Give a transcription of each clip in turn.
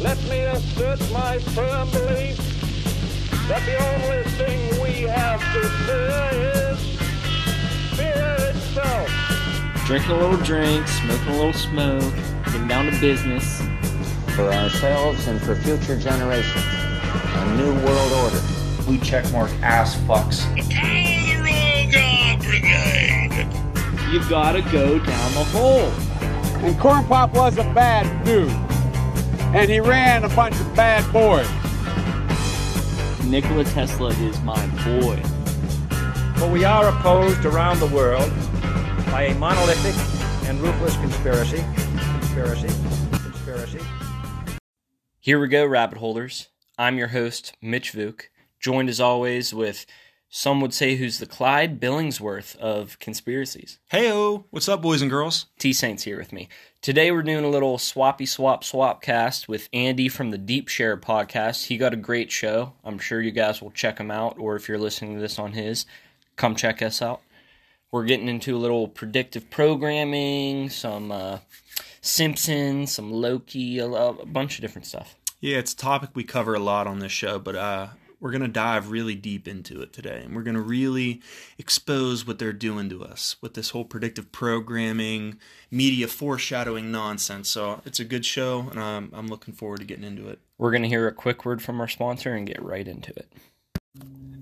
Let me assert my firm belief that the only thing we have to fear is fear itself. Drinking a little drink, smoking a little smoke, getting down to business. for ourselves and for future generations. A new world order. blue checkmark ass fucks. You gotta go down the hole. And Corn Pop was a bad dude. And he ran a bunch of bad boys. Nikola Tesla is my boy. But we are opposed around the world by a monolithic and ruthless conspiracy. Conspiracy. Conspiracy. Here we go, rabbit holders. I'm your host, Mitch Vuk, joined as always with some would say who's the Clyde Billingsworth of conspiracies. Heyo, what's up, boys and girls? T Saints here with me. Today we're doing a little swappy swap swap cast with Andy from the Deep Share podcast. He got a great show. I'm sure you guys will check him out, or if you're listening to this on his, come check us out. We're getting into a little predictive programming, some uh, Simpsons, some Loki, a, a bunch of different stuff. Yeah, it's a topic we cover a lot on this show, but uh, we're going to dive really deep into it today. And we're going to really expose what they're doing to us with this whole predictive programming, media foreshadowing nonsense. So it's a good show, and I'm, I'm looking forward to getting into it. We're going to hear a quick word from our sponsor and get right into it.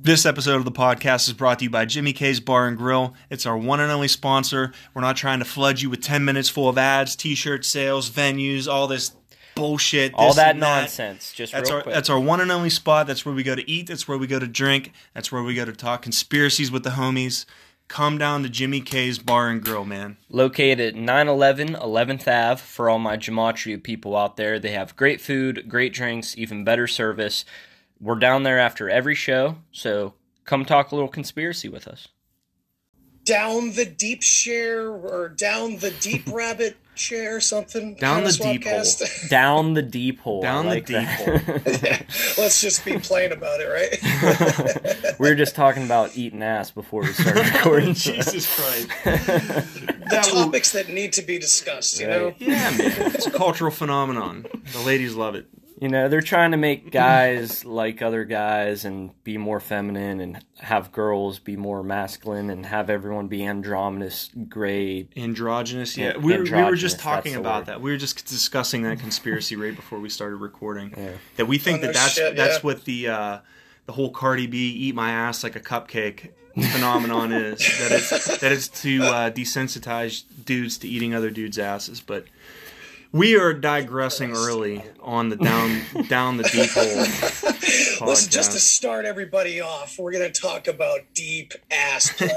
This episode of the podcast is brought to you by Jimmy K's Bar and Grill. It's our one and only sponsor. We're not trying to flood you with 10 minutes full of ads, t shirt sales, venues, all this bullshit. All that and nonsense, just That's real our quick. that's our one and only spot. That's where we go to eat. That's where we go to drink. That's where we go to talk conspiracies with the homies. Come down to Jimmy K's Bar and Grill, man. located at 911 11th Ave for all my Gematria people out there. They have great food, great drinks, even better service. We're down there after every show, so come talk a little conspiracy with us. down the deep share or down the deep rabbit share something Down the deep hole. Down the deep hole. I Down the deep that. let's just be plain about it right we were just talking about eating ass before we started recording. Jesus Christ. the That will- topics that need to be discussed you know yeah, man. It's a cultural phenomenon. The ladies love it. You know, they're trying to make guys like other guys and be more feminine and have girls be more masculine and have everyone be androgynous, gray. Androgynous, yeah. Yeah, we, were, we were just talking about that. We were just discussing that conspiracy right before we started recording. Yeah. That we think Oh, that no that's shit, that's yeah. what the uh, the whole Cardi B eat my ass like a cupcake phenomenon is. That it's that it's to uh, desensitize dudes to eating other dudes' asses. But we are digressing early on the down down the deep hole. listen just to start everybody off we're going to talk about deep ass play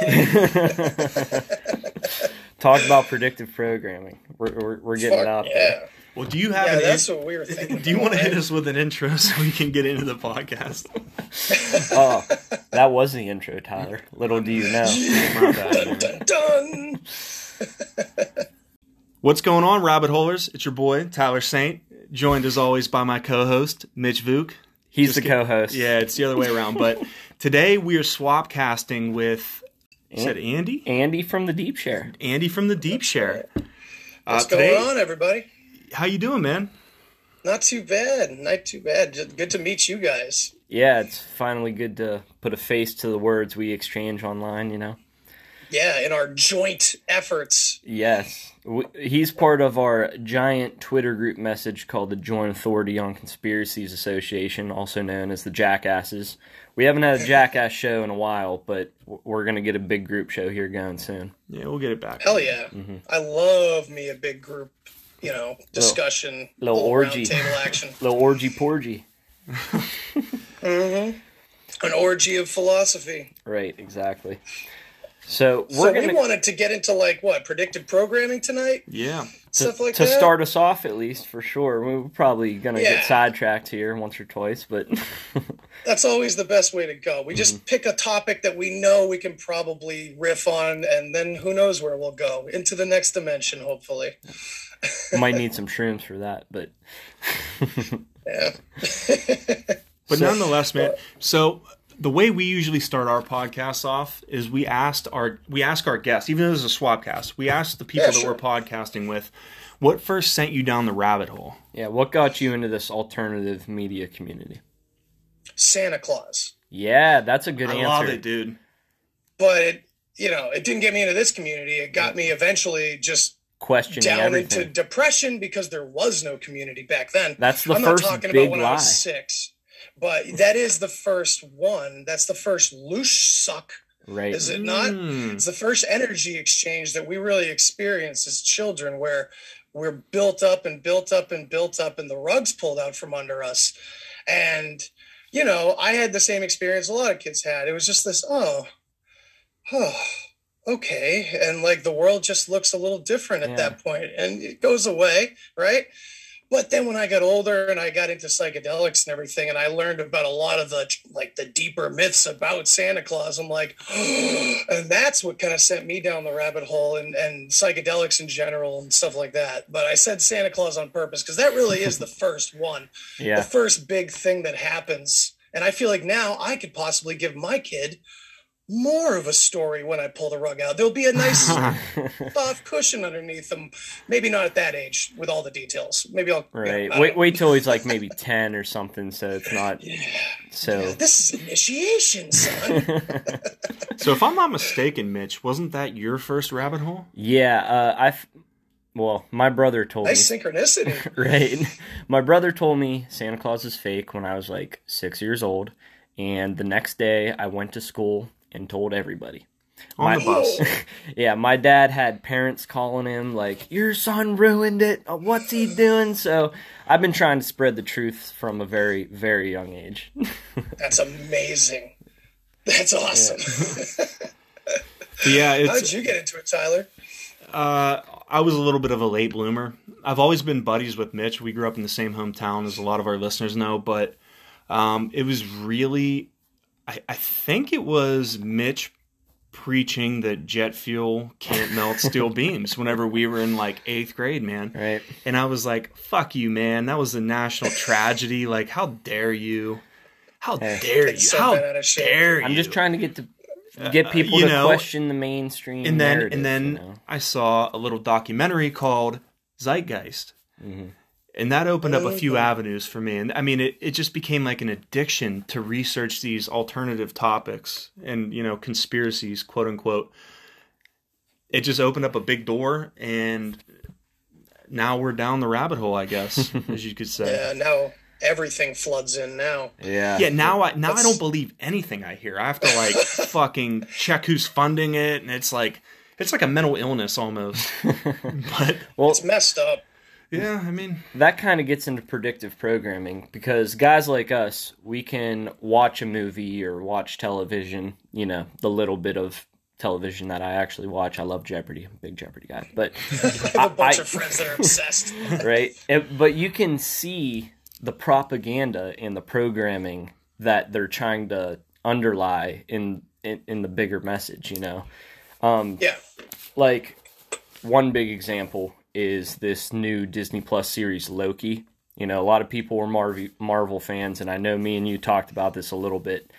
Talk about predictive programming. We're, we're, we're getting it out Fuck, there. Well, do you have yeah an that's in- what we were thinking Do you want to hit us with an intro so we can get into the podcast? Oh, that was the intro, Tyler. Little do you know. My bad, man. dun, dun. What's going on, rabbit holers? It's your boy Tyler Saint, joined as always by my co-host Mitch Vuk. He's Just the co-host. Yeah, it's the other way around. But today we are swap casting with you said Andy, Andy from the Deep Share. Andy from the Deep Share. Uh, what's today, going on everybody how you doing, man? not too bad not too bad Just good to meet you guys Yeah, it's finally good to put a face to the words we exchange online, you know? Yeah in our joint efforts Yes. He's part of our giant Twitter group message called the Joint Authority on Conspiracies Association, also known as the Jackasses. We haven't had a Jackass show in a while, but we're going to get a big group show here going soon. Yeah, we'll get it back. Hell yeah. Mm-hmm. I love me a big group, you know, discussion, little round orgy. table action, Little orgy porgy. an orgy of philosophy. Right, exactly. So So we're we going to. wanted to get into like what predictive programming tonight, Yeah, stuff like to that. start us off, at least for sure, we're probably gonna Yeah. get sidetracked here once or twice, but That's always the best way to go. We Mm-hmm. just pick a topic that we know we can probably riff on, and then who knows where we'll go into the next dimension, hopefully. might need some shrooms for that. But Yeah. but So- nonetheless, man. So the way we usually start our podcasts off is we asked our we ask our guests, even though this is a swap cast, we ask the people Yeah, that we're podcasting with What first sent you down the rabbit hole? Yeah, what got you into this alternative media community? Santa Claus. Yeah, that's a good I answer. love it, dude. But it, you know, it didn't get me into this community. It got me eventually just Questioning down everything. into depression because there was no community back then. That's the I'm first not talking big about when I lie. was six, but that is the first one. That's the first loose suck, right. is it not? Mm. It's the first energy exchange that we really experience as children, where we're built up and built up and built up, and the rugs pulled out from under us. And you know, I had the same experience a lot of kids had. It was just this, oh, oh, okay, and like the world just looks a little different at Yeah. that point, and it goes away, right? But then when I got older and I got into psychedelics and everything, and I learned about a lot of the like the deeper myths about Santa Claus, I'm like, and that's what kind of sent me down the rabbit hole and, and psychedelics in general and stuff like that. But I said Santa Claus on purpose because that really is the first one, the first big thing that happens. And I feel like now I could possibly give my kid more of a story when I pull the rug out. There'll be a nice soft cushion underneath them. Maybe not at that age with all the details. Maybe I'll Right. I don't Wait wait till he's like maybe 10 or something so it's not so This is initiation, son. So if I'm not mistaken, Mitch, wasn't that your first rabbit hole? Yeah, uh I well, my brother told me nice synchronicity. right? My brother told me Santa Claus is fake when I was like 6 years old and the next day I went to school and told everybody. On My- the bus. Yeah, my dad had parents calling him like, "Your son ruined it. Uh, What's he doing?" So I've been trying to spread the truth from a very, very young age. That's amazing. That's awesome. yeah, How it's did you get into it, Tyler? Uh, I was a little bit of a late bloomer. I've always been buddies with Mitch. We grew up in the same hometown, as a lot of our listeners know. But um, it was really, I, I think it was Mitch preaching that jet fuel can't melt steel beams whenever we were in like eighth grade, man. Right? And I was like, fuck you, man. That was a national tragedy. Like, how dare you? How Hey. dare you? So How bent out of shape. dare you? I'm just trying to get to get uh, people you to know, question the mainstream and then and then you know? I saw a little documentary called Zeitgeist, mm-hmm. And that opened up a few avenues for me. And I mean, it, it just became like an addiction to research these alternative topics and you know conspiracies, quote unquote. It just opened up a big door, and now we're down the rabbit hole, I guess, as you could say. Yeah, now everything floods in now. yeah, Yeah, now I now I don't believe anything I hear. I have to like fucking check who's funding it, and it's like it's like a mental illness almost. but Well, It's messed up. Yeah, I mean, that kind of gets into predictive programming because guys like us, we can watch a movie or watch television, you know, the little bit of television that I actually watch. I love Jeopardy. I'm a big Jeopardy guy. But I have a bunch I- of friends that are obsessed. right? It- but you can see the propaganda in the programming that they're trying to underlie in in, in the bigger message, you know. um, Yeah. Like one big example is this new Disney Plus series Loki. You know, a lot of people were Marvel Marvel fans, and I know me and you talked about this a little bit,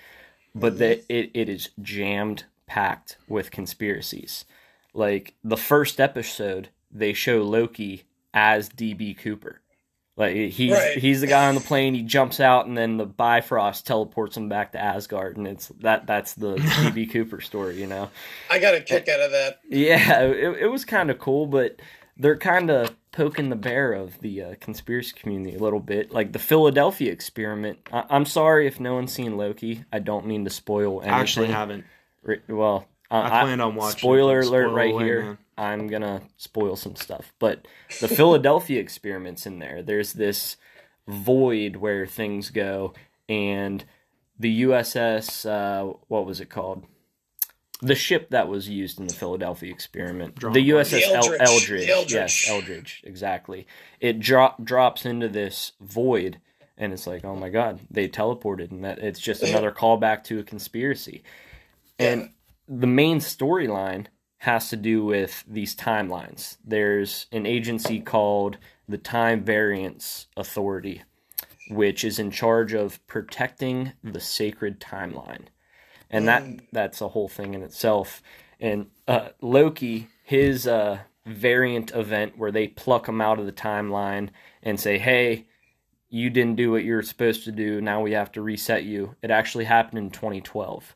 but that it, it is jammed packed with conspiracies. Like the first episode, they show Loki as DB Cooper. Like he's Right. he's the guy on the plane. He jumps out, and then the Bifrost teleports him back to Asgard, and it's that that's the DB Cooper story, you know. I got a kick out of that. Yeah, it, it was kind of cool, but they're kind of poking the bear of the uh, conspiracy community a little bit. Like the Philadelphia experiment. I- I'm sorry if no one's seen Loki. I don't mean to spoil anything. I actually haven't. Well, uh, I planned on watching Spoiler alert spoil right away, here. man. I'm gonna spoil some stuff, but the Philadelphia experiment's in there. There's this void where things go, and the USS, uh, what was it called? The ship that was used in the Philadelphia experiment, Drawn the. USS The El- Eldridge. Eldridge. The Eldridge. Yes, Eldridge, exactly. It drop drops into this void, and it's like, oh my god, they teleported, and that it's just another callback to a conspiracy. And the main storyline has to do with these timelines. There's an agency called the Time Variance Authority, which is in charge of protecting the sacred timeline. And that that's a whole thing in itself. And uh, Loki, his uh, variant event where they pluck him out of the timeline and say, "Hey, you didn't do what you were supposed to do. Now we have to reset you." It actually happened in 2012,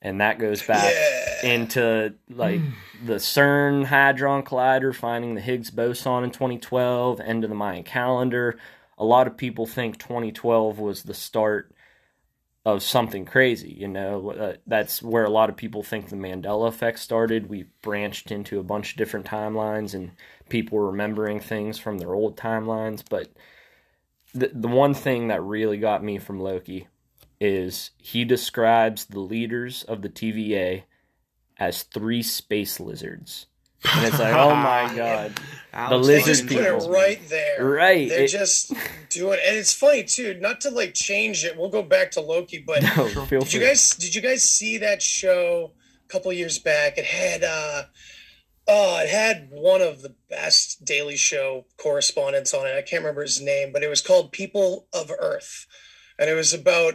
and that goes back Yeah. into like the CERN Hadron Collider finding the Higgs boson in 2012, end of the Mayan calendar. A lot of people think 2012 was the start of something crazy. You know, uh, that's where a lot of people think the Mandela effect started. We branched into a bunch of different timelines, and people were remembering things from their old timelines. But the the one thing that really got me from Loki is he describes the leaders of the TVA as three space lizards. And it's like, oh my god. They lizard just put people. it right there. Right. They're It- just doing, and it's funny too. Not to like change it. We'll go back to Loki, but No, did you guys did you guys see that show a couple years back? It had uh oh, it had one of the best Daily Show correspondents on it. I can't remember his name, but it was called People of Earth, and it was about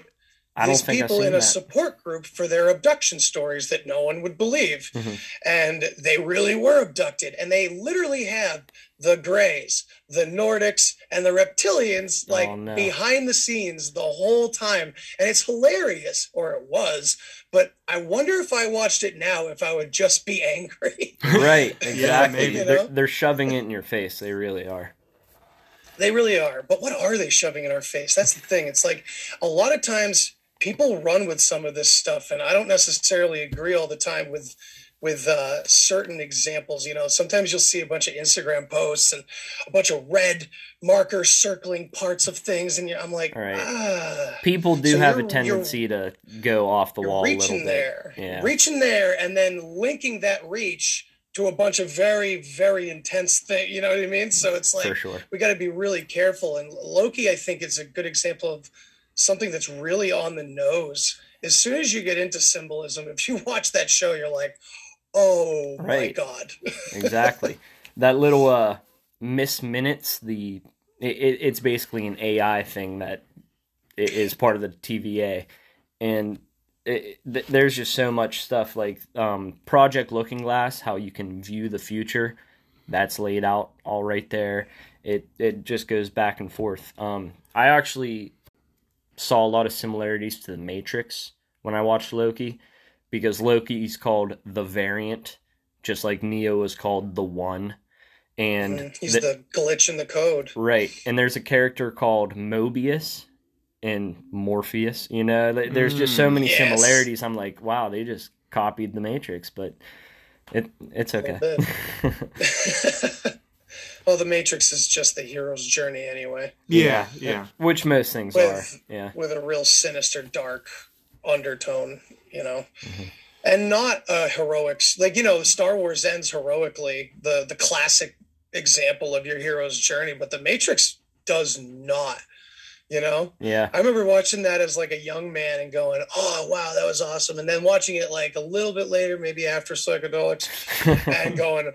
I don't these think people in a that. support group for their abduction stories that no one would believe. Mhm. And they really were abducted. And they literally have the Greys, the Nordics, and the Reptilians like Oh, no. behind the scenes the whole time. And it's hilarious, or it was. But I wonder if I watched it now, if I would just be angry. Right, exactly. maybe. You they're, they're shoving it in your face. They really are. They really are. But what are they shoving in our face? That's the thing. It's like a lot of times people run with some of this stuff, and I don't necessarily agree all the time with with uh, certain examples. You know, sometimes you'll see a bunch of Instagram posts and a bunch of red markers circling parts of things, and I'm like, right. ah. People do So have a tendency to go off the wall a little reaching bit. there, Yeah. reaching there, and then linking that reach to a bunch of very, very intense thing. You know what I mean? So it's like sure. we got to be really careful. And Loki, I think, is a good example of something that's really on the nose. As soon as you get into symbolism, if you watch that show, you're like, oh my god. exactly. That little uh miss minutes, the it, it's basically an AI thing that is part of the TVA, and it, th- there's just so much stuff like um, Project Looking Glass, how you can view the future. That's laid out all right there. It it just goes back and forth. Um, I actually saw a lot of similarities to the Matrix when I watched Loki, because Loki is called the variant, just like Neo was called the One, and Mm, He's the- the glitch in the code. Right. And there's a character called Mobius and Morpheus. You know, there's just so many yes. similarities. I'm like, wow, they just copied the Matrix, but it it's okay. bit. well, the Matrix is just the hero's journey anyway, Yeah, yeah. Which most things With- are. Yeah. with a real sinister, dark undertone, you know. Mm-hmm. And not a heroics like you know, Star Wars ends heroically, the the classic example of your hero's journey, but the Matrix does not. You know, Yeah. I remember watching that as like a young man and going, "Oh wow, that was awesome!" And then watching it like a little bit later, maybe after psychedelics, and going,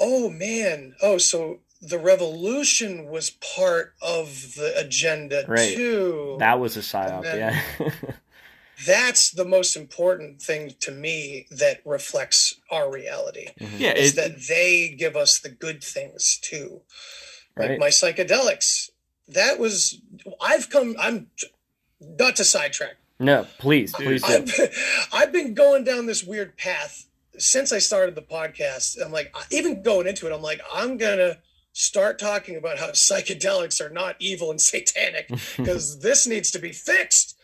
"Oh man, oh so the revolution was part of the agenda Right. too." that was a psyop, then- yeah. That's the most important thing to me that reflects our reality mm-hmm. Yeah, is it, that they give us the good things too. Like my psychedelics, that was I've come. I'm not to sidetrack. no, please, please do. I've, I've been going down this weird path since I started the podcast. I'm like, even going into it, I'm like, I'm gonna start talking about how psychedelics are not evil and satanic because this needs to be fixed.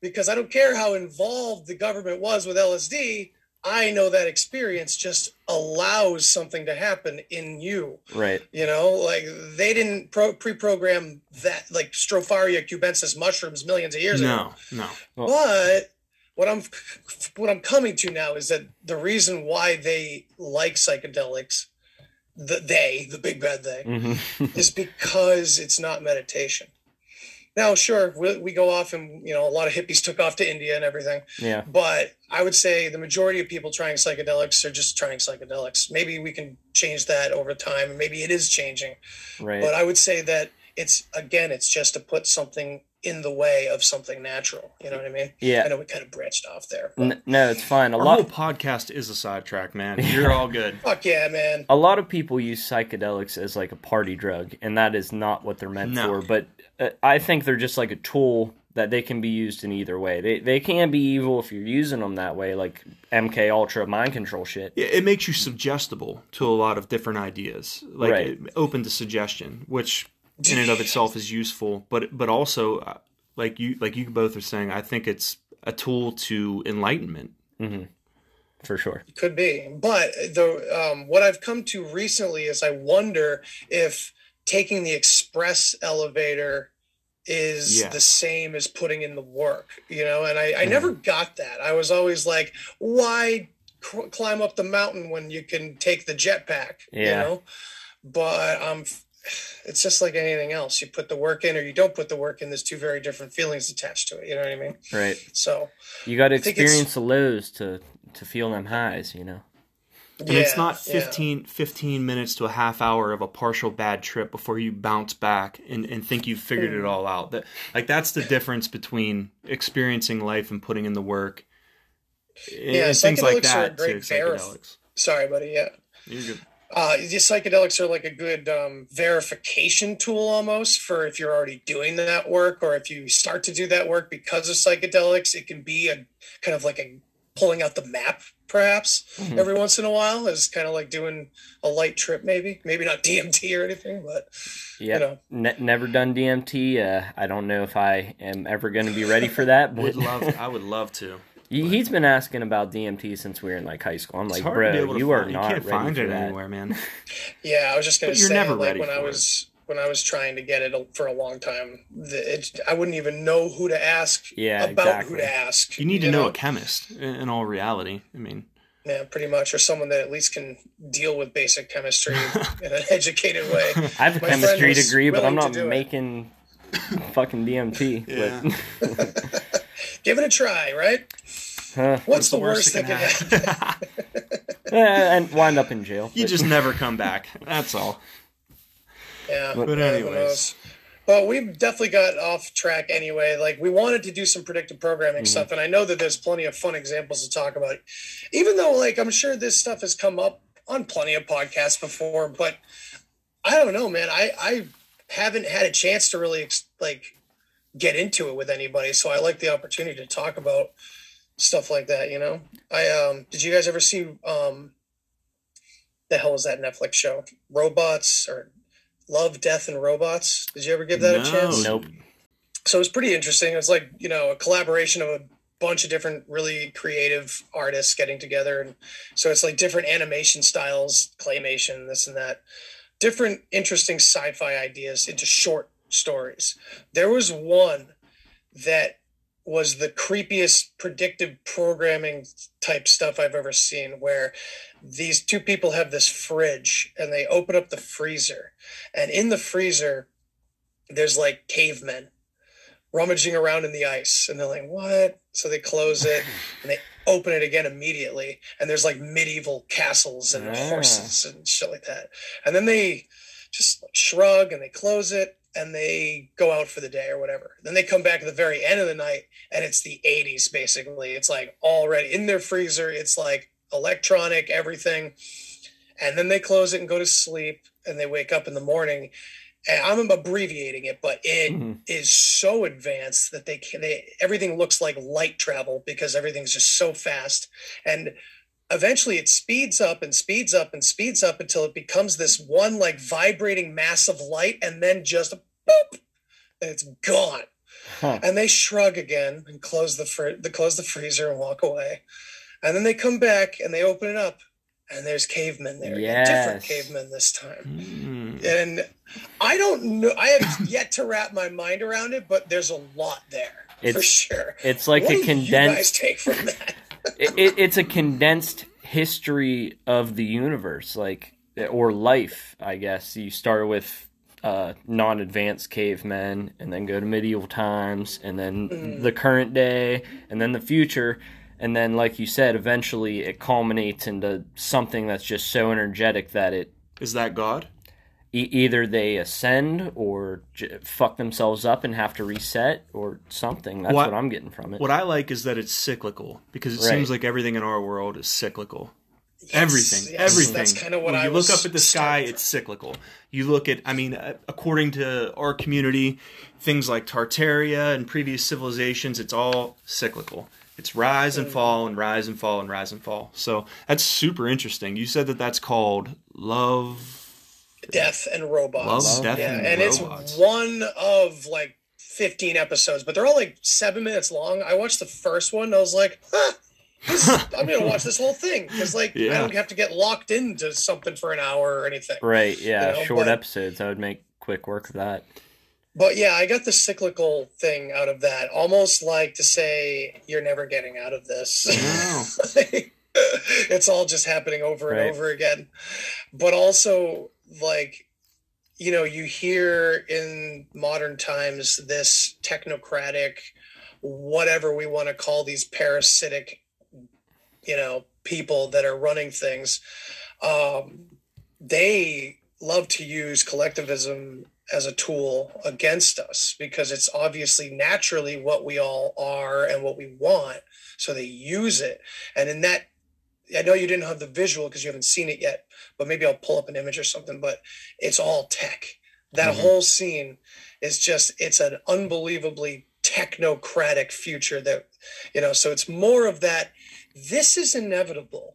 Because I don't care how involved the government was with LSD, I know that experience just allows something to happen in you. Right. You know, like they didn't pro- pre-program that, like Stropharia cubensis mushrooms millions of years ago. no, no. But what I'm what I'm coming to now is that the reason why they like psychedelics, the they, the big bad they, hmm is because it's not meditation. Now, sure, we, we go off and you know a lot of hippies took off to India and everything, yeah. but I would say the majority of people trying psychedelics are just trying psychedelics. Maybe we can change that over time, and maybe it is changing. Right. But I would say that it's again, it's just to put something in the way of something natural. You know what I mean? Yeah. I know we kind of branched off there. but- N- no, it's fine. A Our lot. whole podcast is a sidetrack, man. You're all good. Fuck yeah, man. a lot of people use psychedelics as like a party drug, and that is not what they're meant No. for. But uh, I think they're just like a tool that they can be used in either way. They they can be evil if you're using them that way, like MK Ultra mind control shit. it it makes you suggestible to a lot of different ideas, like Right. open to suggestion, which in and of itself is useful. But but also, uh, like you like you both are saying, I think it's a tool to enlightenment. For sure. Could be, but the um, what I've come to recently is I wonder if taking the express elevator is Yes. the same as putting in the work, you know. And I, I never got that. I was always like, why cr- climb up the mountain when you can take the jetpack, you know? But um, it's just like anything else. You put the work in or you don't put the work in. There's two very different feelings attached to it. You know what I mean? Right. So You got to I think it's- experience the lows to to feel them highs. You know. And it's yeah, not yeah. 15, 15 minutes to a half hour of a partial bad trip before you bounce back and, and think you've figured Hmm. it all out. That like that's the difference between experiencing life and putting in the work. And Yeah, things like psychedelics are a that great to psychedelics. Sorry, buddy. Yeah. You're good. Uh, these psychedelics are like a good um, verification tool almost for if you're already doing that work or if you start to do that work because of psychedelics. It can be a kind of like a pulling out the map, perhaps every once in a while, is kind of like doing a light trip, maybe, maybe not DMT or anything, but Yeah. know. Ne- never done DMT. Uh, I don't know if I am ever going to be ready for that. But Would love. I would love to. He- he's been asking about DMT since we were in like high school. I'm It's like, hard to bro, to you find. are you not can't ready find for it that. anywhere, man. yeah, I was just gonna But you're never like ready when I for it. was when I was trying to get it for a long time, the, it, I wouldn't even know who to ask Yeah, about exactly. who to ask. You need to know, a chemist. In, in all reality, I mean, Yeah, pretty much, or someone that at least can deal with basic chemistry in an educated way. I have a My chemistry degree, but I'm not to do it. making fucking DMT. Yeah. But Give it a try, right? Huh. What's, the, worst, that can happen? Eh, and wind up in jail. you But- just never come back. That's all. Yeah, But yeah, who anyways. knows? Well, we definitely got off track anyway. Like we wanted to do some predictive programming stuff, and I know that there's plenty of fun examples to talk about. Even though, like, I'm sure this stuff has come up on plenty of podcasts before, but I don't know, man. I I haven't had a chance to really like get into it with anybody, so I like the opportunity to talk about stuff like that. You know, I um, did you guys ever see um, the hell is that Netflix show? Robots or Love, Death, and Robots. Did you ever give that a No. chance? Nope. So it's pretty interesting. It's like you know a collaboration of a bunch of different really creative artists getting together, and so it's like different animation styles, claymation, this and that, different interesting sci-fi ideas into short stories. There was one that was the creepiest predictive programming type stuff I've ever seen where these two people have this fridge and they open up the freezer. And in the freezer there's like cavemen rummaging around in the ice. And they're like what? So they close it and they open it again immediately. And there's like medieval castles and Ah. horses and shit like that. And then they just shrug and they close it and they go out for the day or whatever. Then they come back at the very end of the night and it's the 80s basically. It's like already in their freezer. It's like electronic everything. And then they close it and go to sleep and they wake up in the morning. And i'm abbreviating it but it is Mhm. so advanced that they can they everything looks like light travel because everything's just so fast. And eventually it speeds up and speeds up and speeds up until it becomes this one like vibrating mass of light and then just boop and it's gone Huh. and they shrug again and close the fr- they close the freezer and walk away and then they come back and they open it up and there's cavemen there again. different Yes. cavemen this time Mm. and I don't know. I have yet to wrap my mind around it, but there's a lot there for It's- sure. It's like what a do you guys condensed. take from that? it, it, it's a condensed history of the universe, like or life. I guess you start with uh, non-advanced cavemen, and then go to medieval times, and then Mm. the current day, and then the future. And then, like you said, eventually it culminates into something that's just so energetic that it Is that God? e- either they ascend or j- fuck themselves up and have to reset or something. That's What- what, I'm getting from it. What I like is that it's cyclical because it Right. seems like everything in our world is cyclical. Everything, yes, everything. that's kinda what when I you look up at the sky, starting it's cyclical. You look at, I mean, uh, according to our community, things like Tartaria and previous civilizations, it's all cyclical. It's rise Mm. and fall and rise and fall and rise and fall. So that's super interesting. You said that that's called love. Death and Robots. Love, Death, yeah, and and Robots. it's one of like 15 episodes, but they're all like seven minutes long. I watched the first one. And I was like, huh, this, I'm gonna watch this whole thing because like I don't have to get locked into something for an hour or anything. right? Yeah, You know, short but- episodes. I would make quick work of that. But yeah, I got the cyclical thing out of that. Almost like to say you're never getting out of this. It's all just happening over and Right. over again. But also like you know, you hear in modern times this technocratic whatever we want to call these parasitic you know, people that are running things. Um they love to use collectivism as a tool against us because it's obviously naturally what we all are and what we want. So they use it. And in that, I know you didn't have the visual because you haven't seen it yet, but maybe I'll pull up an image or something. But it's all tech. That Mhm. whole scene is just, it's an unbelievably technocratic future that, you know, so it's more of that. This is inevitable.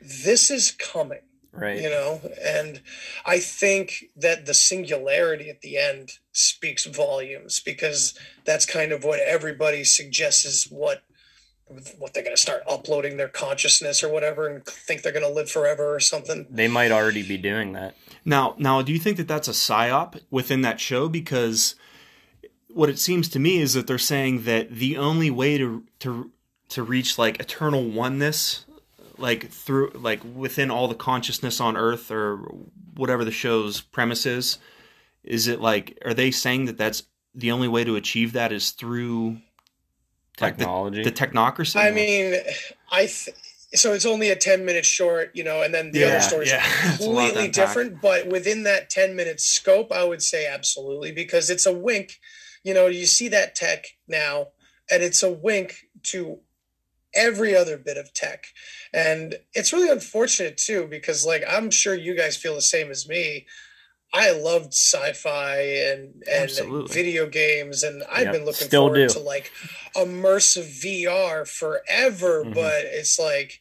This is coming Right. you know and i think that the singularity at the end speaks volumes because that's kind of what everybody suggests is what what they're going to start uploading their consciousness or whatever and think they're going to live forever or something They might already be doing that. Now, now, do you think that that's a psyop within that show? Because what it seems to me is that they're saying that the only way to to to reach like eternal oneness, like through like within all the consciousness on Earth or whatever the show's premise is, is it like are they saying that that's the only way to achieve that is through like, the- Technology. the, technocracy? i mean i th- so it's only a 10 minute short you know and then the Yeah, other stories yeah. are It's a lot to completely different but within that 10 minute scope i would say absolutely because it's a wink you know you see that tech now and it's a wink to every other bit of tech and it's really unfortunate too because like i'm sure you guys feel the same as me i loved sci-fi and and Absolutely. video games and i've Yep, been looking forward do. to like immersive vr forever Mhm. but it's like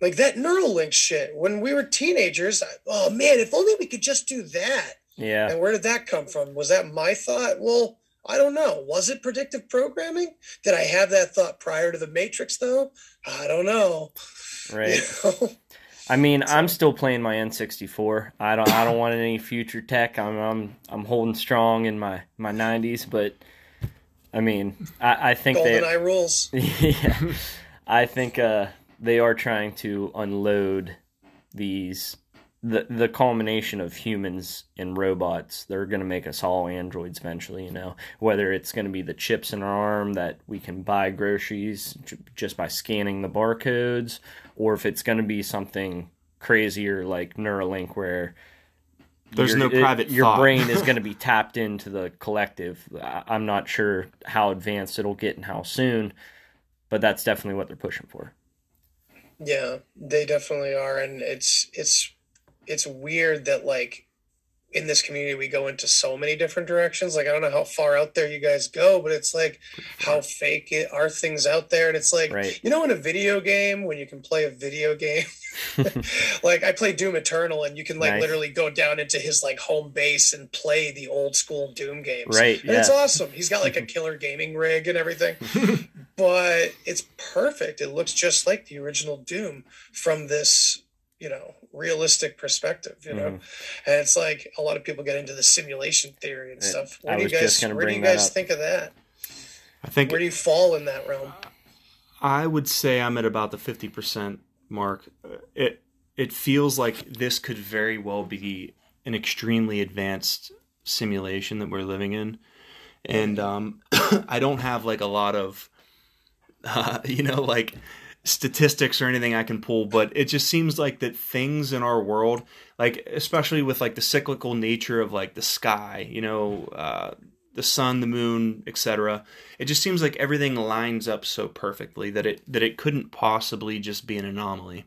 like that Neuralink shit when we were teenagers. I- Oh man, if only we could just do that. yeah. And where did that come from? Was that my thought? Well, I don't know. Was it predictive programming? Did I have that thought prior to the Matrix though? I don't know. Right. You know? I mean, I'm still playing my N64. I don't. I don't want any future tech. I'm. I'm. I'm holding strong in my my 90s. But I mean, I, I think they. Golden Eye rules. yeah, I think uh, they are trying to unload these the the culmination of humans and robots. They're going to make us all androids eventually. You know, whether it's going to be the chips in our arm that we can buy groceries j- just by scanning the barcodes, or if it's going to be something crazier like Neuralink where There's your- no it- private your thought. brain is going to be tapped into the collective. I- I'm not sure how advanced it'll get and how soon, but that's definitely what they're pushing for. Yeah, they definitely are, and it's it's it's weird that like in this community we go into so many different directions. Like I don't know how far out there you guys go, but it's like how fake it, are things out there, and it's like Right. you know in a video game when you can play a video game. like I play Doom Eternal, and you can like Nice. literally go down into his like home base and play the old school Doom games. Right, and it's awesome. He's got like a killer gaming rig and everything but it's perfect. It looks just like the original Doom from this, you know, realistic perspective, you know. Mm-hmm. And it's like a lot of people get into the simulation theory and stuff. I Where do you guys just gonna where do you guys think of that? I think Where do you fall in that realm? I would say I'm at about the 50% mark. Uh, It it feels like this could very well be an extremely advanced simulation that we're living in. And um, I don't have like a lot of uh, you know like statistics or anything I can pull, but it just seems like that things in our world, like especially with like the cyclical nature of like the sky, you know, uh, the sun, the moon, etc. It just seems like everything lines up so perfectly that it that it couldn't possibly just be an anomaly.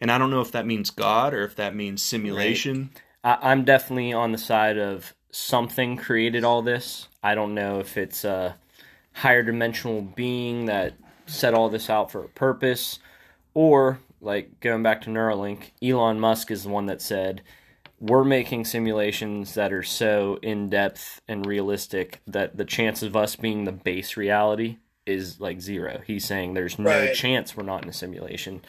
And I don't know if that means God or if that means simulation. I, I'm definitely on the side of something created all this. I don't know if it's a higher dimensional being that set all this out for a purpose, or like going back to Neuralink, Elon Musk is the one that said we're making simulations that are so in depth and realistic that the chance of us being the base reality is like zero. He's saying there's no Right. chance we're not in a simulation.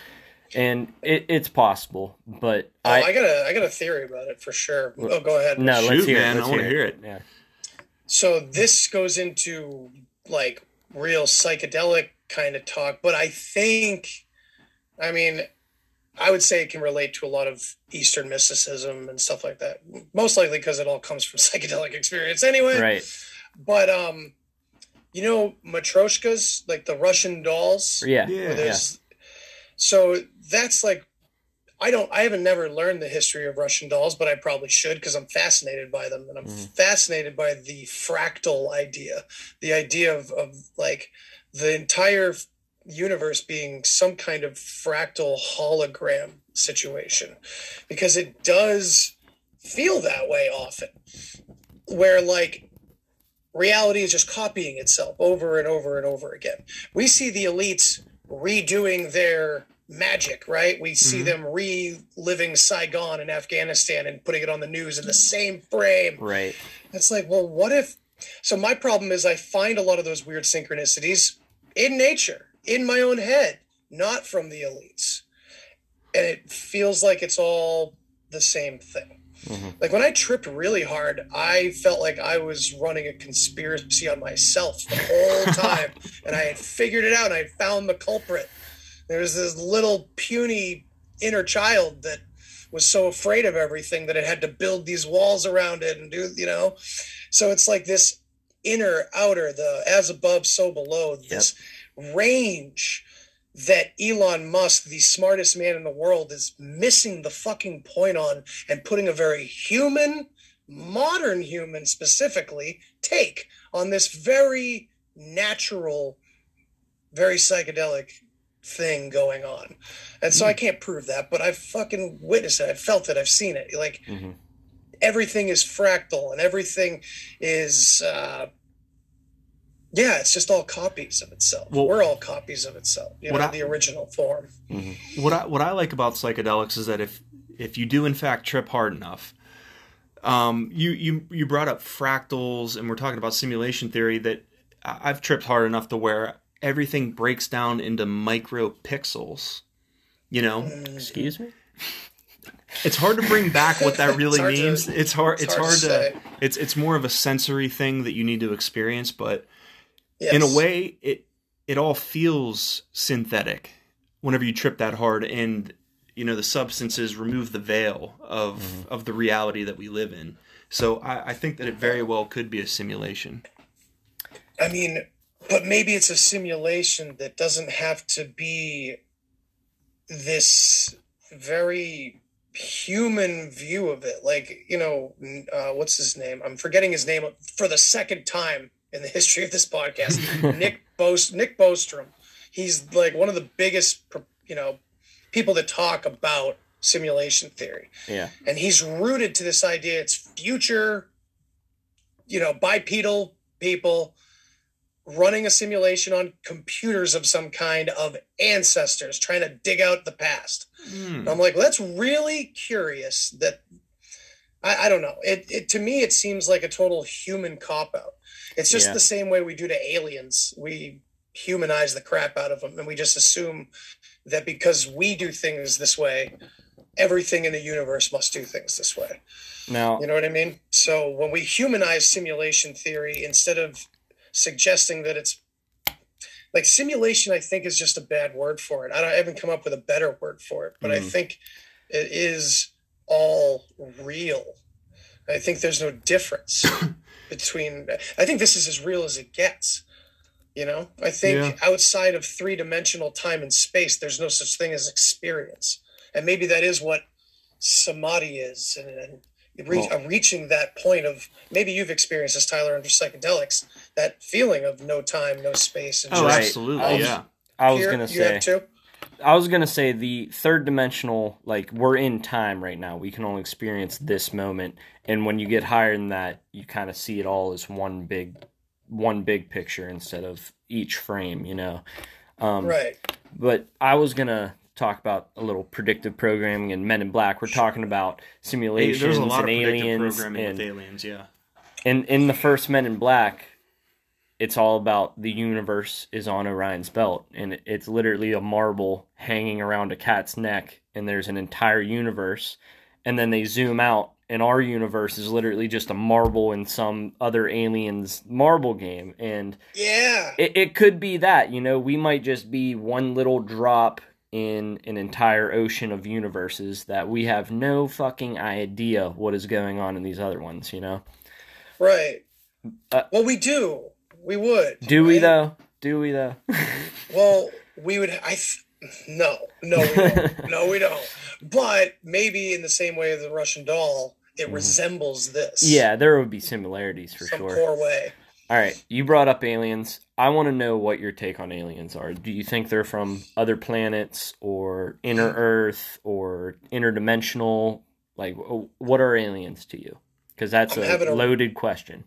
And it, it's possible, but Oh, I, I, got a I got a theory about it for sure. Oh, go ahead. no. let's hear man, it. Let's I wanna hear, hear it. it. Yeah. So this goes into like real psychedelic kind of talk, but I think, I mean, I would say it can relate to a lot of Eastern mysticism and stuff like that. Most likely because it all comes from psychedelic experience anyway. Right. But um, you know, matryoshkas, like the Russian dolls. Yeah. Yeah. Yeah. so that's like I don't I haven't never learned the history of Russian dolls, but I probably should because I'm fascinated by them and I'm fascinated by the fractal idea, the idea of, of like the entire universe being some kind of fractal hologram situation because it does feel that way often where like reality is just copying itself over and over and over again. We see the elites redoing their magic, right? We see mm-hmm. them reliving Saigon and Afghanistan and putting it on the news in the same frame. Right. It's like, well, what if? So my problem is I find a lot of those weird synchronicities in nature, in my own head, not from the elites. And it feels like it's all the same thing. Mm-hmm. Like when I tripped really hard, I felt like I was running a conspiracy on myself the whole time. and I had figured it out and I had found the culprit. There was this little puny inner child that was so afraid of everything that it had to build these walls around it and do, you know. So it's like this inner, outer, the as above, so below, this range that Elon Musk, the smartest man in the world, is missing the fucking point on and putting a very human, modern human specifically, take on this very natural, very psychedelic thing going on. And so I can't prove that, but I've fucking witnessed it. I've felt it. I've seen it. Like Mhm. Everything is fractal and everything is uh yeah, it's just all copies of itself. Well- We're all copies of itself, you know, I- the original form. what I what I like about psychedelics is that if if you do in fact trip hard enough, um, you you you brought up fractals and we're talking about simulation theory that I've tripped hard enough to where everything breaks down into micro pixels. You know, Excuse me. it's hard to bring back what that really hard to- means. it's hard. It's, it's hard hard, to to. it's it's more of a sensory thing that you need to experience, but Yes. in a way it it all feels synthetic whenever you trip that hard and you know the substances remove the veil of mm-hmm. of the reality that we live in so I, I think that it very well could be a simulation I mean, but maybe it's a simulation that doesn't have to be this very human view of it. Like, you know, uh, what's his name? I'm forgetting his name for the second time in the history of this podcast. Nick Bost, Nick Bostrom. He's like one of the biggest, you know, people that talk about simulation theory Yeah. and he's rooted to this idea it's future you know bipedal people running a simulation on computers of some kind of ancestors trying to dig out the past Hmm. i'm like well, that's really curious that I, I don't know it, it to me it seems like a total human cop out it's just Yeah. the same way we do to aliens we humanize the crap out of them and we just assume that because we do things this way everything in the universe must do things this way Now, you know what I mean? So when we humanize simulation theory, instead of suggesting that it's like simulation, I think is just a bad word for it. I, don't, I haven't come up with a better word for it, but I Mhm. think it is all real. I think there's no difference between. I think this is as real as it gets. You know, I think Yeah. outside of three dimensional time and space, there's no such thing as experience. And maybe that is what samadhi is. And, and re- uh, reaching that point of maybe you've experienced this, Tyler, under psychedelics, that feeling of no time, no space. And Oh, just- Right. absolutely, I was- yeah. I was Here, gonna say? I was gonna say the third dimensional, like we're in time right now. We can only experience this moment, and when you get higher than that, you kind of see it all as one big, one big picture instead of each frame. You know. Um, Right. But I was gonna talk about a little predictive programming and Men in Black. We're talking about Hey, simulations there's a lot and predictive aliens, programming and with aliens. Yeah. in in the first Men in Black, it's all about the universe is on Orion's belt, and it's literally a marble hanging around a cat's neck, and there's an entire universe, and then they zoom out, and our universe is literally just a marble in some other alien's marble game, and Yeah. it, it could be that you know we might just be one little drop in an entire ocean of universes that we have no fucking idea what is going on in these other ones you know Right. Uh, well, we do. We would. Do we though? Do we though? Well, we would. I th- no, no, we don't. no, we don't. But maybe in the same way as the Russian doll, it resembles this. Yeah, there would be similarities for some sure. poor way. All right, you brought up aliens. I want to know what your take on aliens are. Do you think they're from other planets or inner. Earth or interdimensional? Like, what are aliens to you? Because that's I'm a having a- loaded question.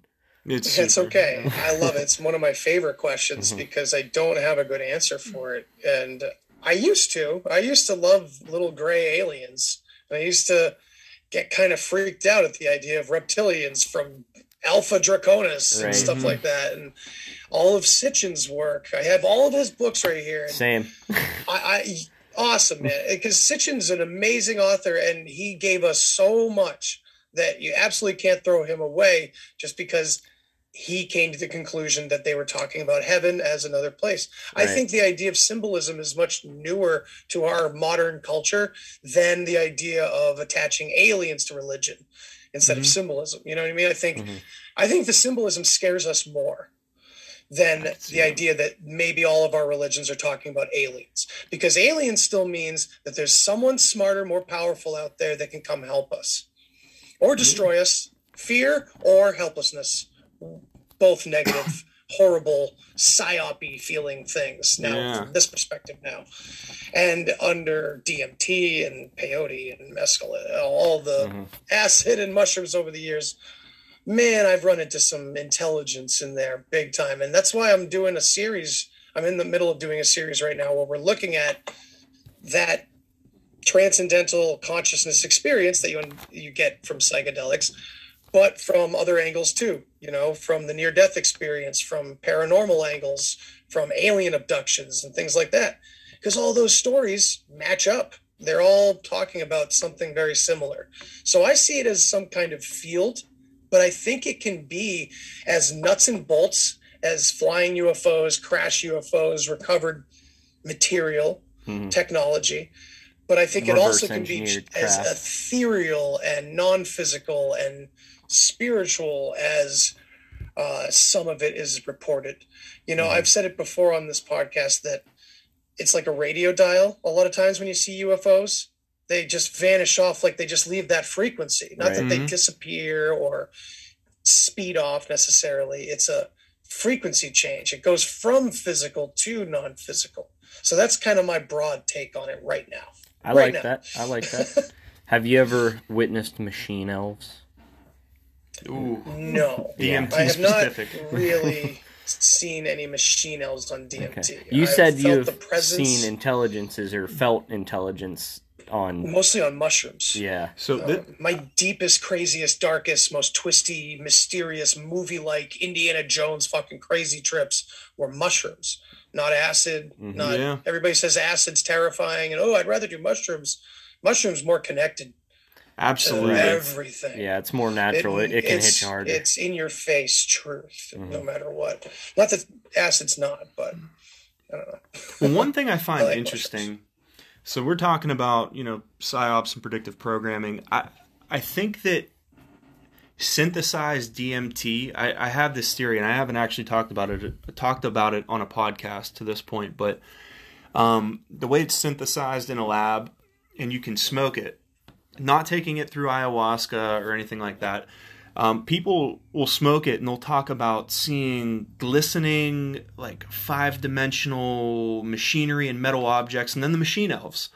It's It's okay. I love it. It's one of my favorite questions Mm-hmm. because I don't have a good answer for it. And I used to. I used to love little gray aliens. I used to get kind of freaked out at the idea of reptilians from Alpha Draconis Right. and stuff like mm-hmm. that. And all of Sitchin's work. I have all of his books right here. Same. I, I awesome man because Sitchin's an amazing author and he gave us so much that you absolutely can't throw him away just because he came to the conclusion that they were talking about heaven as another place. I think the idea of symbolism is much newer to our modern culture than the idea of attaching aliens to religion instead of symbolism. You know what I mean? I think Mhm. I think the symbolism scares us more than the idea that maybe all of our religions are talking about aliens because aliens still means that there's someone smarter more powerful out there that can come help us or destroy us fear or helplessness both negative horrible psyopy feeling things now Yeah. from this perspective now and under dmt and peyote and mescaline all the mm-hmm. acid and mushrooms over the years man, I've run into some intelligence in there big time. And that's why I'm doing a series. I'm in the middle of doing a series right now where we're looking at that transcendental consciousness experience that you you get from psychedelics, but from other angles too. You know, from the near death experience, from paranormal angles, from alien abductions and things like that. Because all those stories match up. They're all talking about something very similar. So I see it as some kind of field but I think it can be as nuts and bolts as flying UFOs, crash UFOs, recovered material Mhm. technology. But I think it also can be as craft. ethereal and non physical and spiritual as uh, some of it is reported. You know, Mm-hmm. I've said it before on this podcast that it's like a radio dial a lot of times when you see UFOs they just vanish off like they just leave that frequency not that they disappear or speed off necessarily it's a frequency change it goes from physical to non-physical so that's kind of my broad take on it right now I Right like now. that. I like that. Have you ever witnessed machine elves? Ooh. no DMT i have not specific. really seen any machine elves on dmt Okay. You I've said you've presence seen intelligences or felt intelligence on. mostly on mushrooms Yeah. So Uh, that, my deepest, craziest, darkest, most twisty, mysterious, movie like Indiana Jones fucking crazy trips were mushrooms, not acid. Not Yeah. everybody says acid's terrifying, and oh, I'd rather do mushrooms. Mushrooms more connected to absolutely. everything. Yeah, it's more natural. It, it can hit you harder. It's in your face truth, Mm-hmm. no matter what. Not that acid's not, but I don't know. Well, one thing I find I like interesting. So we're talking about you know psyops and predictive programming. I I think that synthesized DMT. I, I have this theory, and I haven't actually talked about it talked about it on a podcast to this point, but um, the way it's synthesized in a lab, and you can smoke it, not taking it through ayahuasca or anything like that. Um, people will smoke it and they'll talk about seeing glistening, like five dimensional machinery and metal objects, and then the machine elves.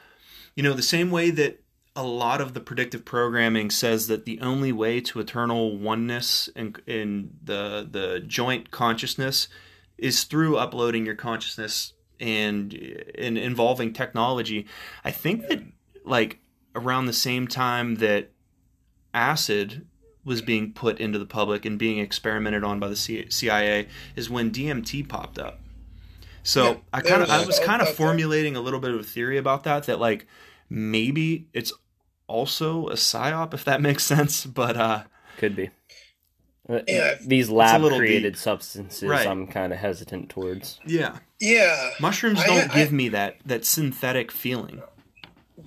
You know, the same way that a lot of the predictive programming says that the only way to eternal oneness in, in the the joint consciousness is through uploading your consciousness and and involving technology. I think that like around the same time that acid was being put into the public and being experimented on by the CIA is when DMT popped up. So Yeah, I kind of I was was kind of okay. formulating a little bit of a theory about that that like maybe it's also a psyop if that makes sense, but uh Could be. Uh, Yeah, These lab created deep. substances, Right. I'm kind of hesitant towards. yeah. Yeah. Mushrooms don't I- give me that that synthetic feeling.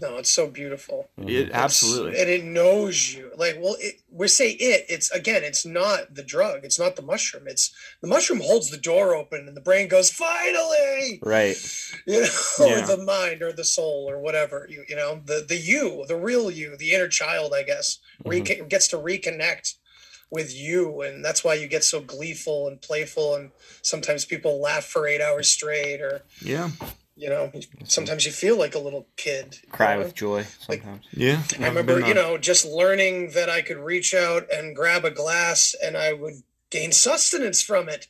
No, it's so beautiful. Mm-hmm. It absolutely. and it knows you like well it, we say it it's again it's not the drug it's not the mushroom it's the mushroom holds the door open and the brain goes finally Right. you know Yeah. or the mind or the soul or whatever you you know the the you the real you the inner child i guess mm-hmm. reca- gets to reconnect with you and that's why you get so gleeful and playful and sometimes people laugh for eight hours straight or yeah. You know sometimes you feel like a little kid you Cry know? with joy sometimes. Yeah. I remember, you know, just learning that I could reach out and grab a glass and I would gain sustenance from it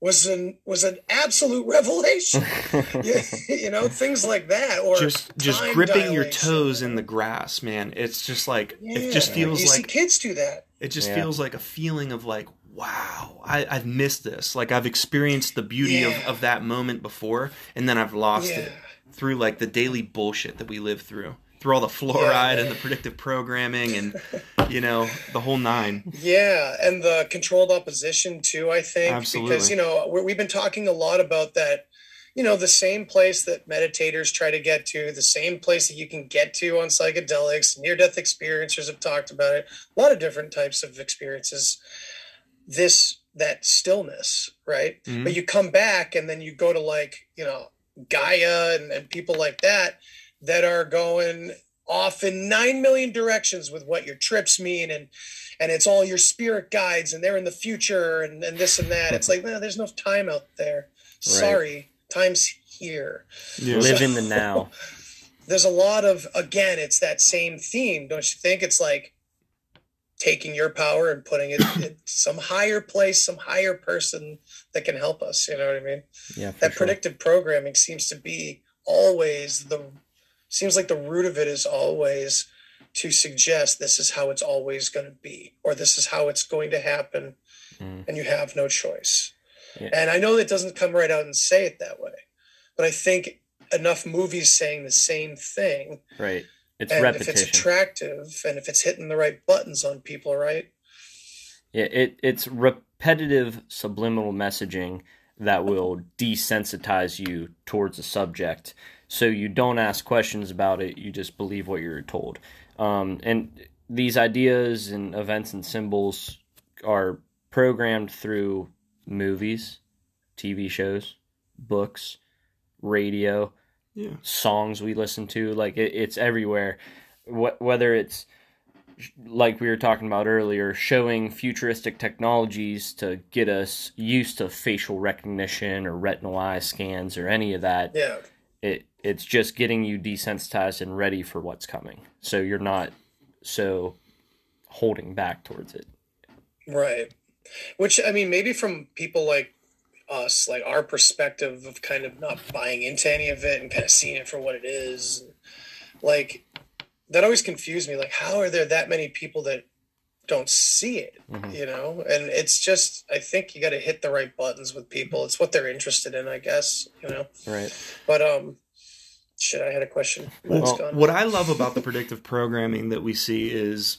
was an was an absolute revelation. you, you know, things like that, or just just time gripping your toes in the grass, man. It's just like it just feels you see like kids do that. it just Yeah. feels like a feeling of like wow I, i've missed this like i've experienced the beauty of, Yeah. of that moment before and then i've lost it through like the daily bullshit that we live through through all the fluoride and the predictive programming and you know the whole nine Yeah, and the controlled opposition too. I think Absolutely. because you know we've been talking a lot about that. You know, the same place that meditators try to get to, the same place that you can get to on psychedelics. Near-death experiencers have talked about it. A lot of different types of experiences. This that stillness, right? Mhm. But you come back and then you go to like you know Gaia and, and people like that that are going off in nine million directions with what your trips mean and and it's all your spirit guides and they're in the future and, and this and that it's like no there's no time out there sorry time's here yeah. Live in the now. there's a lot of again it's that same theme don't you think it's like taking your power and putting it in some higher place some higher person that can help us you know what i mean Yeah, that sure. predictive programming seems to be always the seems like the root of it is always to suggest this is how it's always going to be or this is how it's going to happen Mm. and you have no choice Yeah. and i know that doesn't come right out and say it that way but i think enough movies saying the same thing Right. It's and repetition. if it's attractive and if it's hitting the right buttons on people right Yeah, it it's repetitive subliminal messaging that will desensitize you towards a subject, so you don't ask questions about it. You just believe what you're told. Um, and these ideas and events and symbols are programmed through movies, TV shows, books, radio, yeah songs we listen to. Like it, it's everywhere. Wh- whether it's like we were talking about earlier, showing futuristic technologies to get us used to facial recognition or retinal eye scans or any of that. yeah It it's just getting you desensitized and ready for what's coming. So you're not so holding back towards it. Right. Which I mean, maybe from people like us, like our perspective of kind of not buying into any of it and kind of seeing it for what it is, like that always confused me. Like, how are there that many people that don't see it? You know, and it's just I think you got to hit the right buttons with people. It's what they're interested in, I guess. You know, Right. but um, shit, I had a question. Well, what I love about the predictive programming that we see is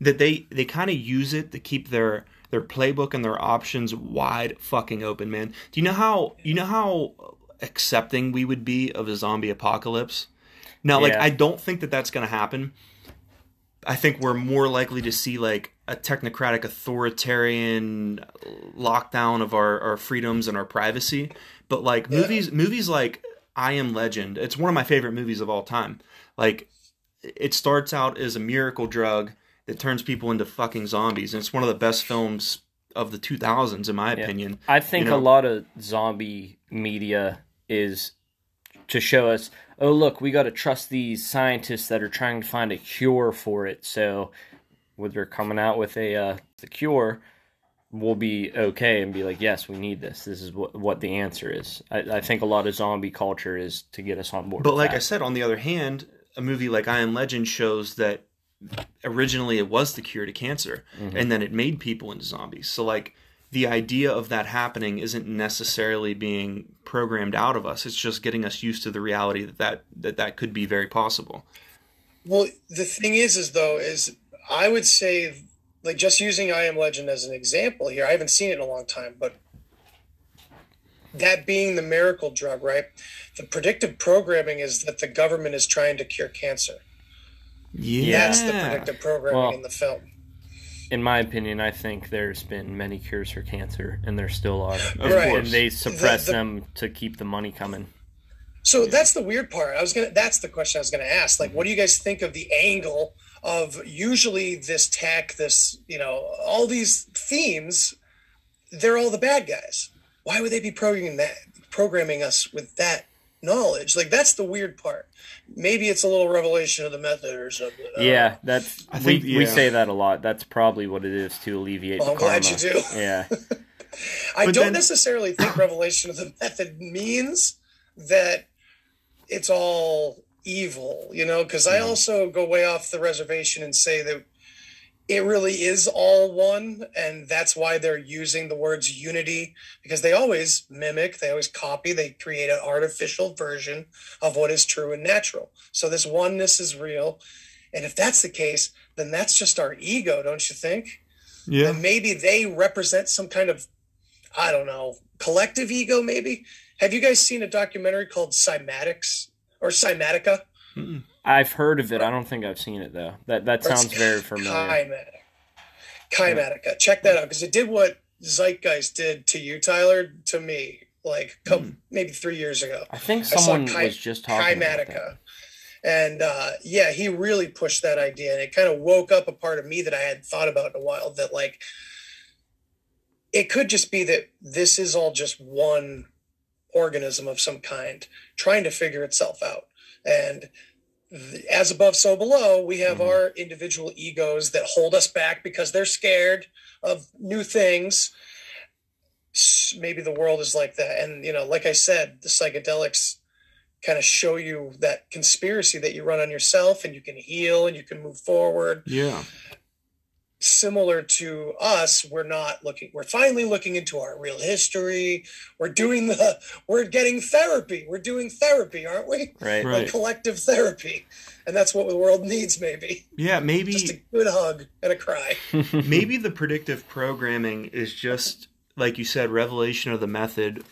that they they kind of use it to keep their their playbook and their options wide fucking open, man. Do you know how you know how accepting we would be of a zombie apocalypse? Now, like Yeah. I don't think that that's going to happen. I think we're more likely to see like a technocratic authoritarian lockdown of our, our freedoms and our privacy. But like movies movies like I Am Legend, it's one of my favorite movies of all time. Like it starts out as a miracle drug that turns people into fucking zombies and it's one of the best films of the 2000s in my opinion. I think You know? a lot of zombie media is to show us, oh look, we got to trust these scientists that are trying to find a cure for it. So, when they're coming out with a uh, the cure, we'll be okay and be like, yes, we need this. This is what what the answer is. I, I think a lot of zombie culture is to get us on board. But like that. I said, on the other hand, a movie like I Am Legend shows that originally it was the cure to cancer, mm-hmm. and then it made people into zombies. So like the idea of that happening isn't necessarily being programmed out of us. It's just getting us used to the reality that that that, that could be very possible. Well, the thing is, is though, is I would say, like, just using I Am Legend as an example here. I haven't seen it in a long time, but that being the miracle drug, right? The predictive programming is that the government is trying to cure cancer. Yeah, That's the predictive programming Well- in the film. in my opinion, I think there's been many cures for cancer, and there still are. Of Right. course. And they suppress The- the- them to keep the money coming. So that's the weird part. I was gonna. That's the question I was gonna ask. Like, what do you guys think of the angle of usually this tech, this you know, all these themes? They're all the bad guys. Why would they be programming that, programming us with that knowledge? Like, that's the weird part. Maybe it's a little revelation of the method or something. Yeah, know. that's I think- we, we say that a lot. That's probably what it is to alleviate Well, the I'm glad karma. you do. Yeah, I But don't then- necessarily think revelation of the method means that it's all evil, you know, because I also go way off the reservation and say that it really is all one, and that's why they're using the words unity because they always mimic, they always copy, they create an artificial version of what is true and natural. So this oneness is real. And if that's the case, then that's just our ego, don't you think? yeah. and maybe they represent some kind of i don't know collective ego maybe have you guys seen a documentary called cymatics or Kymatica I've heard of it. I don't think I've seen it though. That that sounds very familiar. Chymatic. Kymatica. check that out because it did what zeitgeist did to you tyler to me like Hmm. come, maybe three years ago I think I someone Chi- was just talking about that. And uh, yeah, he really pushed that idea, and it kind of woke up a part of me that I had thought about in a while. That like, it could just be that this is all just one organism of some kind trying to figure itself out, and as above, so below. We have Mhm. our individual egos that hold us back because they're scared of new things. Maybe the world is like that, and you know, like I said, the psychedelics kind of show you that conspiracy that you run on yourself and you can heal and you can move forward Yeah. Similar to us we're not looking we're finally looking into our real history. We're doing the we're getting therapy. We're doing therapy aren't we? Right. Right. like collective therapy. And that's what the world needs maybe. Yeah, maybe just a good hug and a cry. Maybe the predictive programming is just like you said revelation of the method.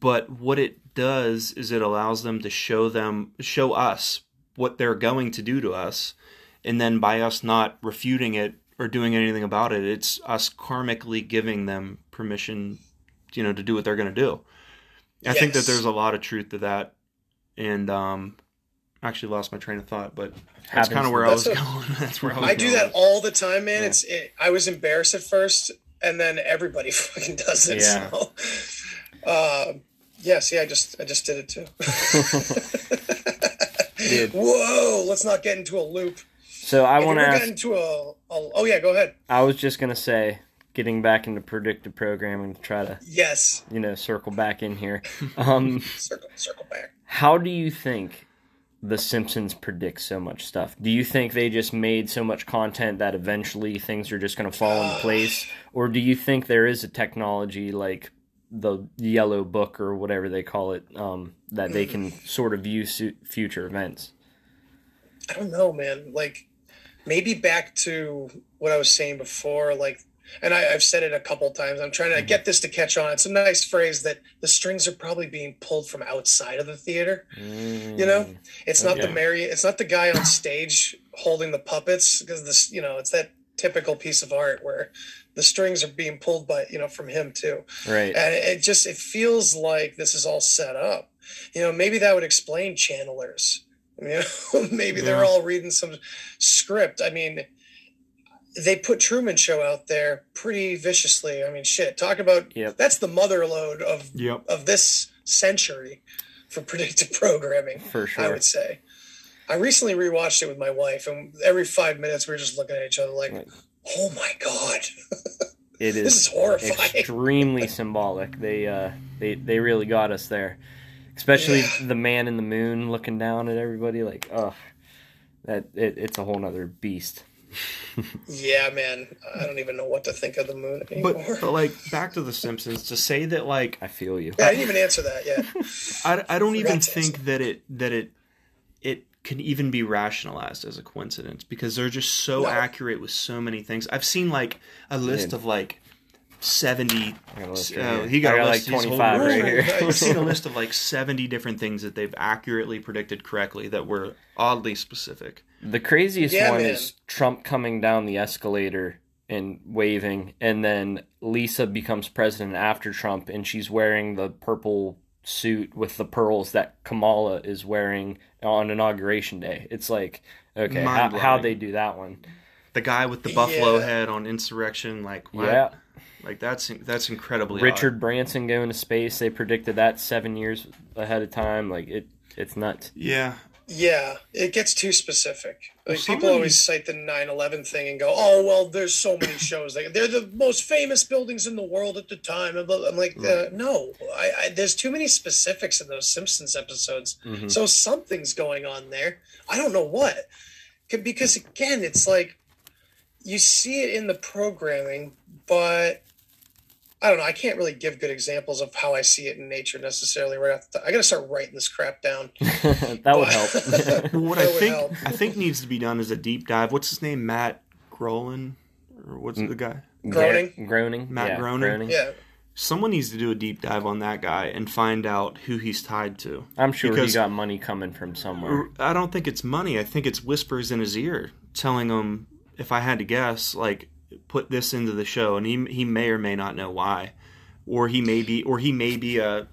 But what it does is it allows them to show them show us what they're going to do to us and then by us not refuting it or doing anything about it it's us karmically giving them permission you know to do what they're going to do i think that there's a lot of truth to that and um I actually lost my train of thought but that's kind of to where i was That's going that's where i was i do going. that all the time man it's it, i was embarrassed at first and then everybody fucking does it Yeah. so um yeah see i just i just did it too Dude. Whoa, let's not get into a loop. So I want to ask. into a, a oh yeah, go ahead. I was just gonna say, getting back into predictive programming to try to Yes, you know circle back in here. Um, circle circle back. how do you think the Simpsons predict so much stuff? Do you think they just made so much content that eventually things are just going to fall into place, or do you think there is a technology like the Yellow Book or whatever they call it um, that they can sort of view su- future events? I don't know, man. Like maybe back to what I was saying before. Like and I, I've said it a couple times. I'm trying to mm-hmm. get this to catch on. It's a nice phrase that the strings are probably being pulled from outside of the theater. Mm. You know, it's not the Mary, it's not the guy on stage holding the puppets because this, you know, it's that typical piece of art where the strings are being pulled by, you know, from him too. Right. And it just it feels like this is all set up. You know, maybe that would explain channelers. You know, maybe they're all reading some script. I mean, they put Truman Show out there pretty viciously. I mean, shit. Talk about Yep. that's the mother load of Yep. of this century for predictive programming. For sure, I would say. I recently rewatched it with my wife, and every five minutes we were just looking at each other like, Right. "Oh my god, It is, this is horrifying." extremely symbolic. They uh they they really got us there. Especially Yeah. the man in the moon looking down at everybody like, oh that it, it's a whole nother beast. Yeah, man. I don't even know what to think of the moon anymore. But, but like back to the Simpsons to say that like I feel you. yeah, I didn't even answer that yet. I, I don't even Forgot to think that it that it it can even be rationalized as a coincidence because they're just so No. accurate with so many things. I've seen like a list Yeah. of like seventy. I got a list uh, he got, I a got like list, he's 25 holding- right here. I've seen a list of like seventy different things that they've accurately predicted correctly that were oddly specific. The craziest Yeah, one man. is Trump coming down the escalator and waving, and then Lisa becomes president after Trump, and she's wearing the purple suit with the pearls that Kamala is wearing on inauguration day. It's like, okay, how, Mind-blowing. how they do that one? The guy with the buffalo Yeah. head on insurrection, like what? Yeah, like that's that's incredibly Richard Branson going to space. They predicted that seven years ahead of time. Like it, it's nuts. Yeah, Yeah, it gets too specific. Well, Like people somebody- always cite the 9/11 thing and go, "Oh, well, there's so many shows. Like they're the most famous buildings in the world at the time." And I'm like, uh, no, I, I, there's too many specifics in those Simpsons episodes. Mm-hmm. So something's going on there. I don't know what, because again, it's like you see it in the programming, but I don't know. I can't really give good examples of how I see it in nature necessarily. Right off the top. I got to start writing this crap down. that would help. What That I would think help. I think needs to be done is a deep dive. What's his name? Matt Groening, or what's Mm. the guy? Groaning? Groaning. Matt yeah, Groening? Yeah. Someone needs to do a deep dive on that guy and find out who he's tied to. I'm sure Because- he got money coming from somewhere. I don't think it's money. I think it's whispers in his ear telling him, if I had to guess, like put this into the show, and he he may or may not know why, or he may be, or he may be a.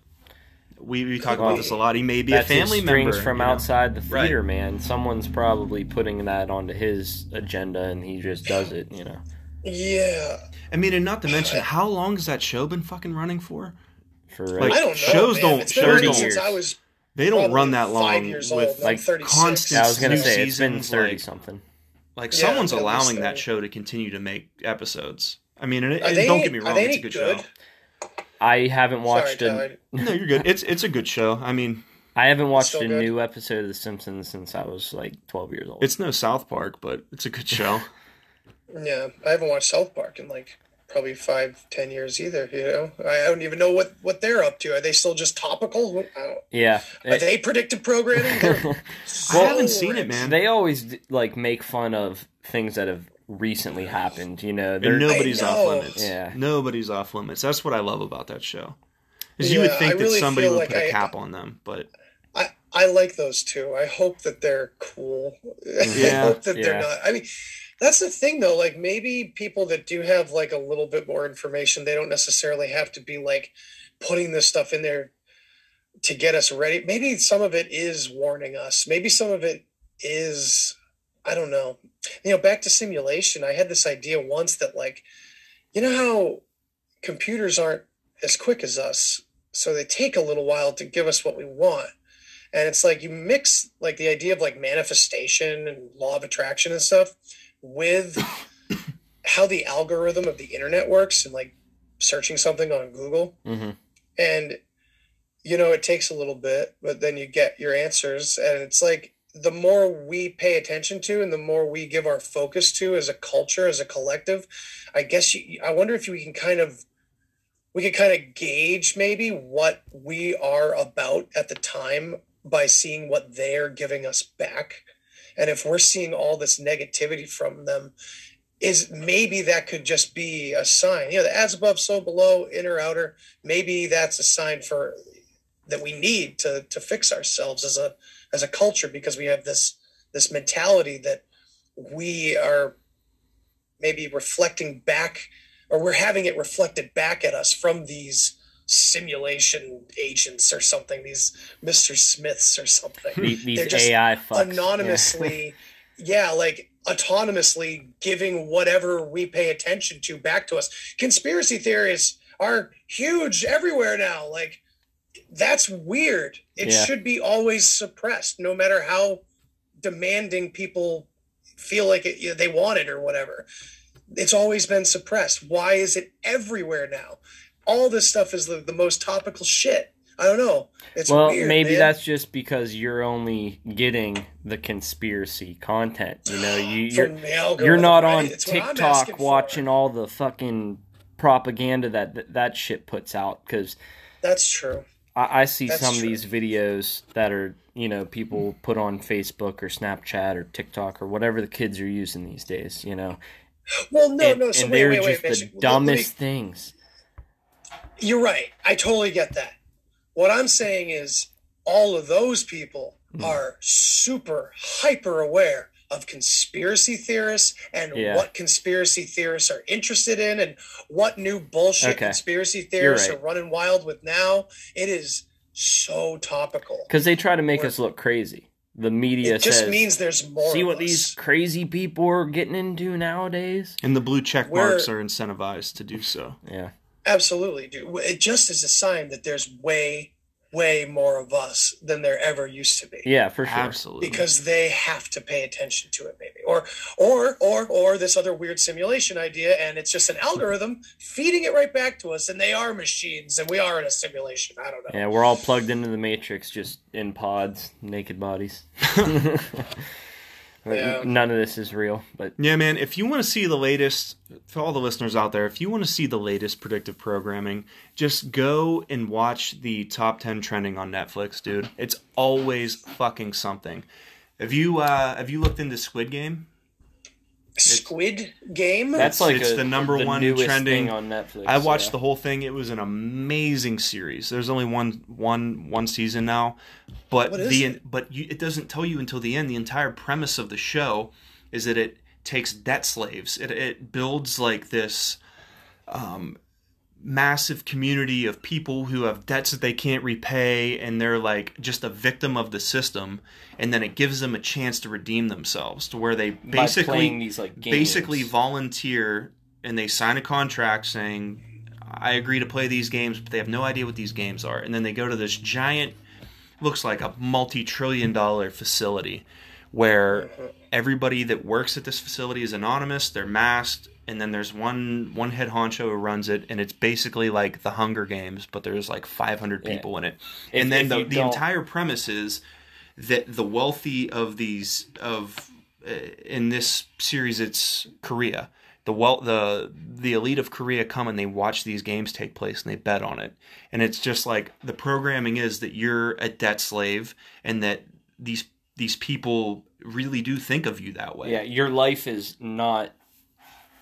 We, we talk Well, about this a lot. He may be That's a family his strings member from you know? outside the Right. theater, man. Someone's probably putting that onto his agenda, and he just does it. You know, Yeah. I mean, and not to mention, how long has that show been fucking running for? for Like, I don't know. shows man. don't- It's been shows don't- since I was They don't run that five long years with old. I'm like 36. constant. I was gonna new say it's been thirty like- something. Like Yeah, someone's at least allowing that show to continue to make episodes. I mean, and, it, and they- don't get me wrong, it's a good, good? show. I haven't Sorry, watched a No, you're good. It's it's a good show. I mean, I haven't watched a good? new episode of The Simpsons since I was like twelve years old. it's no South Park, but it's a good show. Yeah, I haven't watched South Park in like probably five, ten years either. You know, I don't even know what what they're up to. Are they still just topical? I don't, yeah, are It- they predictive programming? They're I haven't so seen it, man. they always like make fun of things that have recently happened. You know, they're nobody's I off limits. Yeah. nobody's off limits. That's what I love about that show. Is you Yeah, would think I that really somebody would like put a I- cap on them, but I, I like those two. I hope that they're cool. I Yeah, hope that yeah. they're not. I mean, that's the thing though. Like maybe people that do have like a little bit more information, they don't necessarily have to be like putting this stuff in there to get us ready. Maybe some of it is warning us. Maybe some of it is, I don't know. You know, back to simulation, I had this idea once that like, you know how computers aren't as quick as us, so they take a little while to give us what we want. And it's like you mix like the idea of like manifestation and law of attraction and stuff with how the algorithm of the internet works and like searching something on Google. hmm And you know, it takes a little bit, but then you get your answers. And it's like the more we pay attention to and the more we give our focus to as a culture, as a collective, I guess you, I wonder if we can kind of we can kind of gauge maybe what we are about at the time by seeing what they're giving us back. And if we're seeing all this negativity from them, is maybe that could just be a sign. You know, the as above, so below, inner, outer. Maybe that's a sign for that we need to to fix ourselves as a as a culture because we have this this mentality that we are maybe reflecting back or we're having it reflected back at us from these simulation agents or something these mr smiths or something These, these They're just AI fucks. anonymously yeah. like autonomously giving whatever we pay attention to back to us conspiracy theories are huge everywhere now like that's weird it Yeah. should be always suppressed no matter how demanding people feel like it, you know, they want it or whatever it's always been suppressed why is it everywhere now all this stuff is the, the most topical shit i don't know it's well, weird, maybe man. that's just because you're only getting the conspiracy content. You know, you, you're From the algorithm, you're not right? on It's TikTok for. watching all the fucking propaganda that that, that shit puts out because that's true I, I see That's some of these videos that are you know people put on Facebook or Snapchat or TikTok or whatever the kids are using these days. You know, well no and, no so and wait they're wait wait just Mitch. the let me- dumbest things. You're right. I totally get that. What I'm saying is all of those people Hmm. are super hyper aware of conspiracy theorists and Yeah. what conspiracy theorists are interested in and what new bullshit Okay. conspiracy theorists right. are running wild with now. It is so topical. Because they try to make We're- us look crazy. The media It just says, means there's more. "See of what us. these crazy people are getting into nowadays." And the blue check We're- marks are incentivized to do so. Yeah, Absolutely, dude. It just is a sign that there's way, way more of us than there ever used to be. yeah, for sure. Absolutely. because they have to pay attention to it maybe or or or or this other weird simulation idea and it's just an algorithm feeding it right back to us and they are machines and we are in a simulation i don't know Yeah, we're all plugged into the matrix, just in pods, naked bodies. Yeah. None of this is real, but Yeah, man. If you want to see the latest, for all the listeners out there, if you want to see the latest predictive programming, just go and watch the top ten trending on Netflix, dude. It's always fucking something. Have you uh have you looked into Squid Game? Squid game that's like It's a- the number one trending- thing on Netflix. I watched yeah. the whole thing. It was an amazing series. There's only one one one season now, but the it? but you, it doesn't tell you until the end. The entire premise of the show is that it takes debt slaves. It it builds like this um, massive community of people who have debts that they can't repay, and they're like just a victim of the system. And then it gives them a chance to redeem themselves, to where they basically these, like, basically volunteer and they sign a contract saying I agree to play these games, but they have no idea what these games are. And then they go to this giant, looks like a multi trillion dollar facility where everybody that works at this facility is anonymous, they're masked, and then there's one one head honcho who runs it, and it's basically like the Hunger Games, but there's like 500 Yeah. people in it. If- and then the, the entire premise is that the wealthy of these of uh, in this series it's Korea. The well the the elite of Korea come and they watch these games take place and they bet on it. And it's just like the programming is that you're a debt slave and that these these people really do think of you that way. Yeah, your life is not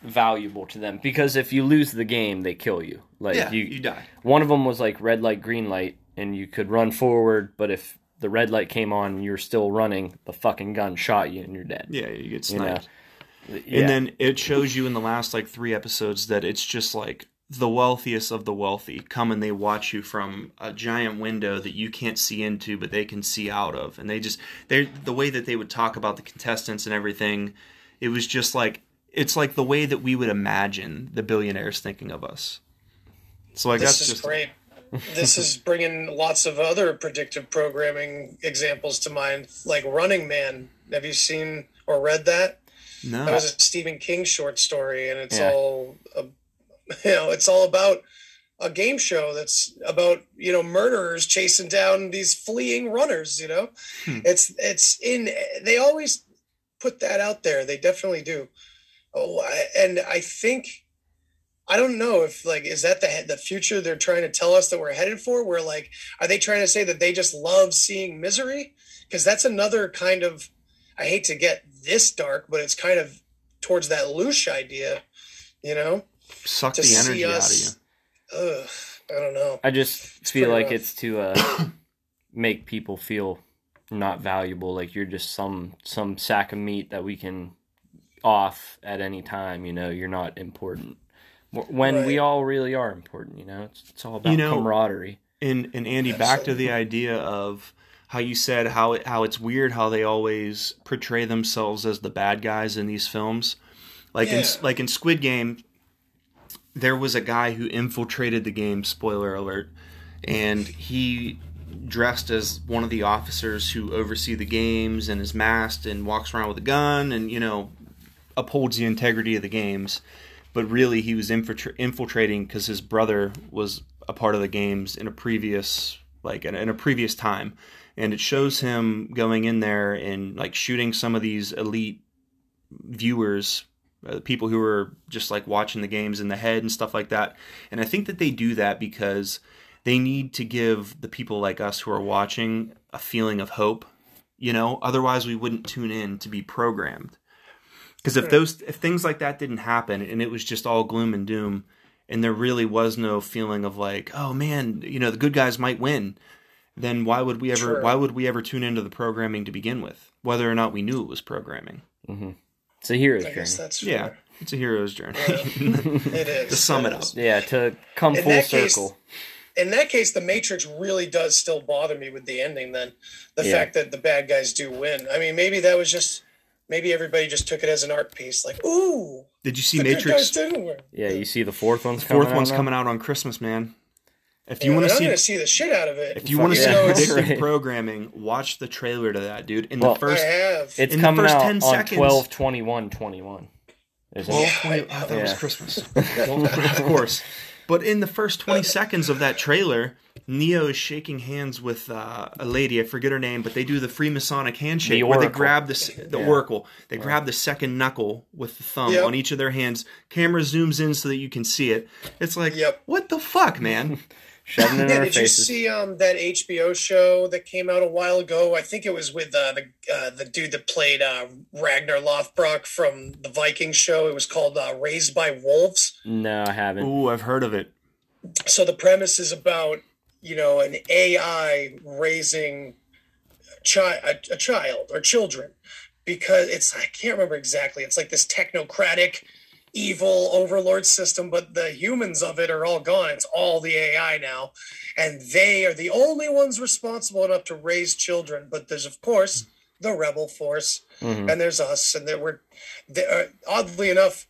valuable to them because if you lose the game, they kill you. Like Yeah, you, you die. One of them was like red light, green light, and you could run forward, but if the red light came on and you're still running, the fucking gun shot you and you're dead. Yeah, you get You know? sniped. Yeah. And then it shows you in the last like three episodes that it's just like the wealthiest of the wealthy come and they watch you from a giant window that you can't see into but they can see out of and they just they the way that they would talk about the contestants and everything it was just like it's like the way that we would imagine the billionaires thinking of us so like this is just great this is bringing lots of other predictive programming examples to mind like running man have you seen or read that no That was a Stephen King short story, and it's Yeah. all, uh, you know, it's all about a game show that's about you know murderers chasing down these fleeing runners. You know, Hmm. it's it's in. They always put that out there. They definitely do. Oh, I, and I think I don't know if like is that the the future they're trying to tell us that we're headed for? Where like are they trying to say that they just love seeing misery? Because that's another kind of I hate to get this dark, but it's kind of towards that Loosh idea, you know, Suck to the see energy out of you. Ugh, I don't know. I just It's feel like rough. it's to uh, make people feel not valuable. Like you're just some some sack of meat that we can off at any time. You know, you're not important. Wh- When we all really are important. You know, it's it's all about You know- camaraderie. And and Andy, back to the idea of how you said how it, how it's weird how they always portray themselves as the bad guys in these films. Like in like in Squid Game, there was a guy who infiltrated the game. Spoiler alert! And he dressed as one of the officers who oversee the games and is masked and walks around with a gun and you know upholds the integrity of the games. But really, he was infiltra- infiltrating because his brother was a part of the games in a previous like in a previous time, and it shows him going in there and like shooting some of these elite viewers uh, people who are just like watching the games in the head and stuff like that. And I think that they do that because they need to give the people like us who are watching a feeling of hope. You know, otherwise we wouldn't tune in to be programmed. Because if those if things like that didn't happen and it was just all gloom and doom, and there really was no feeling of like, oh man, you know, the good guys might win, then why would we ever Sure. why would we ever tune into the programming to begin with, whether or not we knew it was programming? Mm-hmm. It's a hero's I guess journey. that's Yeah, it's a hero's journey. It is. to sum It it up. is. Yeah, to come In full that case- circle. in that case, the Matrix really does still bother me with the ending. Then the Yeah. fact that the bad guys do win. I mean, maybe that was just maybe everybody just took it as an art piece. Like, ooh, Did you see the good guys Matrix? didn't win. Yeah, you see the fourth one's coming Fourth out one's now? coming out on Christmas, man. If Yeah, you want and to I'm see, gonna see the shit out of it. if you want to Yeah, see predictive right. programming, watch the trailer to that, dude. In Well, the first, I have. It's in the coming first out 10 on seconds- 12 21 21. Isn't well, it? twenty- oh, that was Yeah. Christmas, Well, of course. But in the first twenty seconds of that trailer, Neo is shaking hands with uh, a lady. I forget her name, but they do the Freemasonic handshake The where they Oracle. grab the the Yeah. Oracle. They grab the second knuckle with the thumb Yep. on each of their hands. Camera zooms in so that you can see it. It's like, Yep. what the fuck, man? Shoving it in Yeah, our did you see um that HBO show that came out a while ago? I think it was with uh, the uh, the dude that played uh, Ragnar Lothbrok from the Viking show. It was called uh, Raised by Wolves. no, I haven't. Ooh, I've heard of it. So the premise is about you know an AI raising a, chi- a, a child or children because it's I can't remember exactly. It's like this technocratic evil overlord system, but the humans of it are all gone. It's all the AI now. And they are the only ones responsible enough to raise children. But there's, of course, the rebel force, Mhm. and there's us. And there were, there, uh, oddly enough,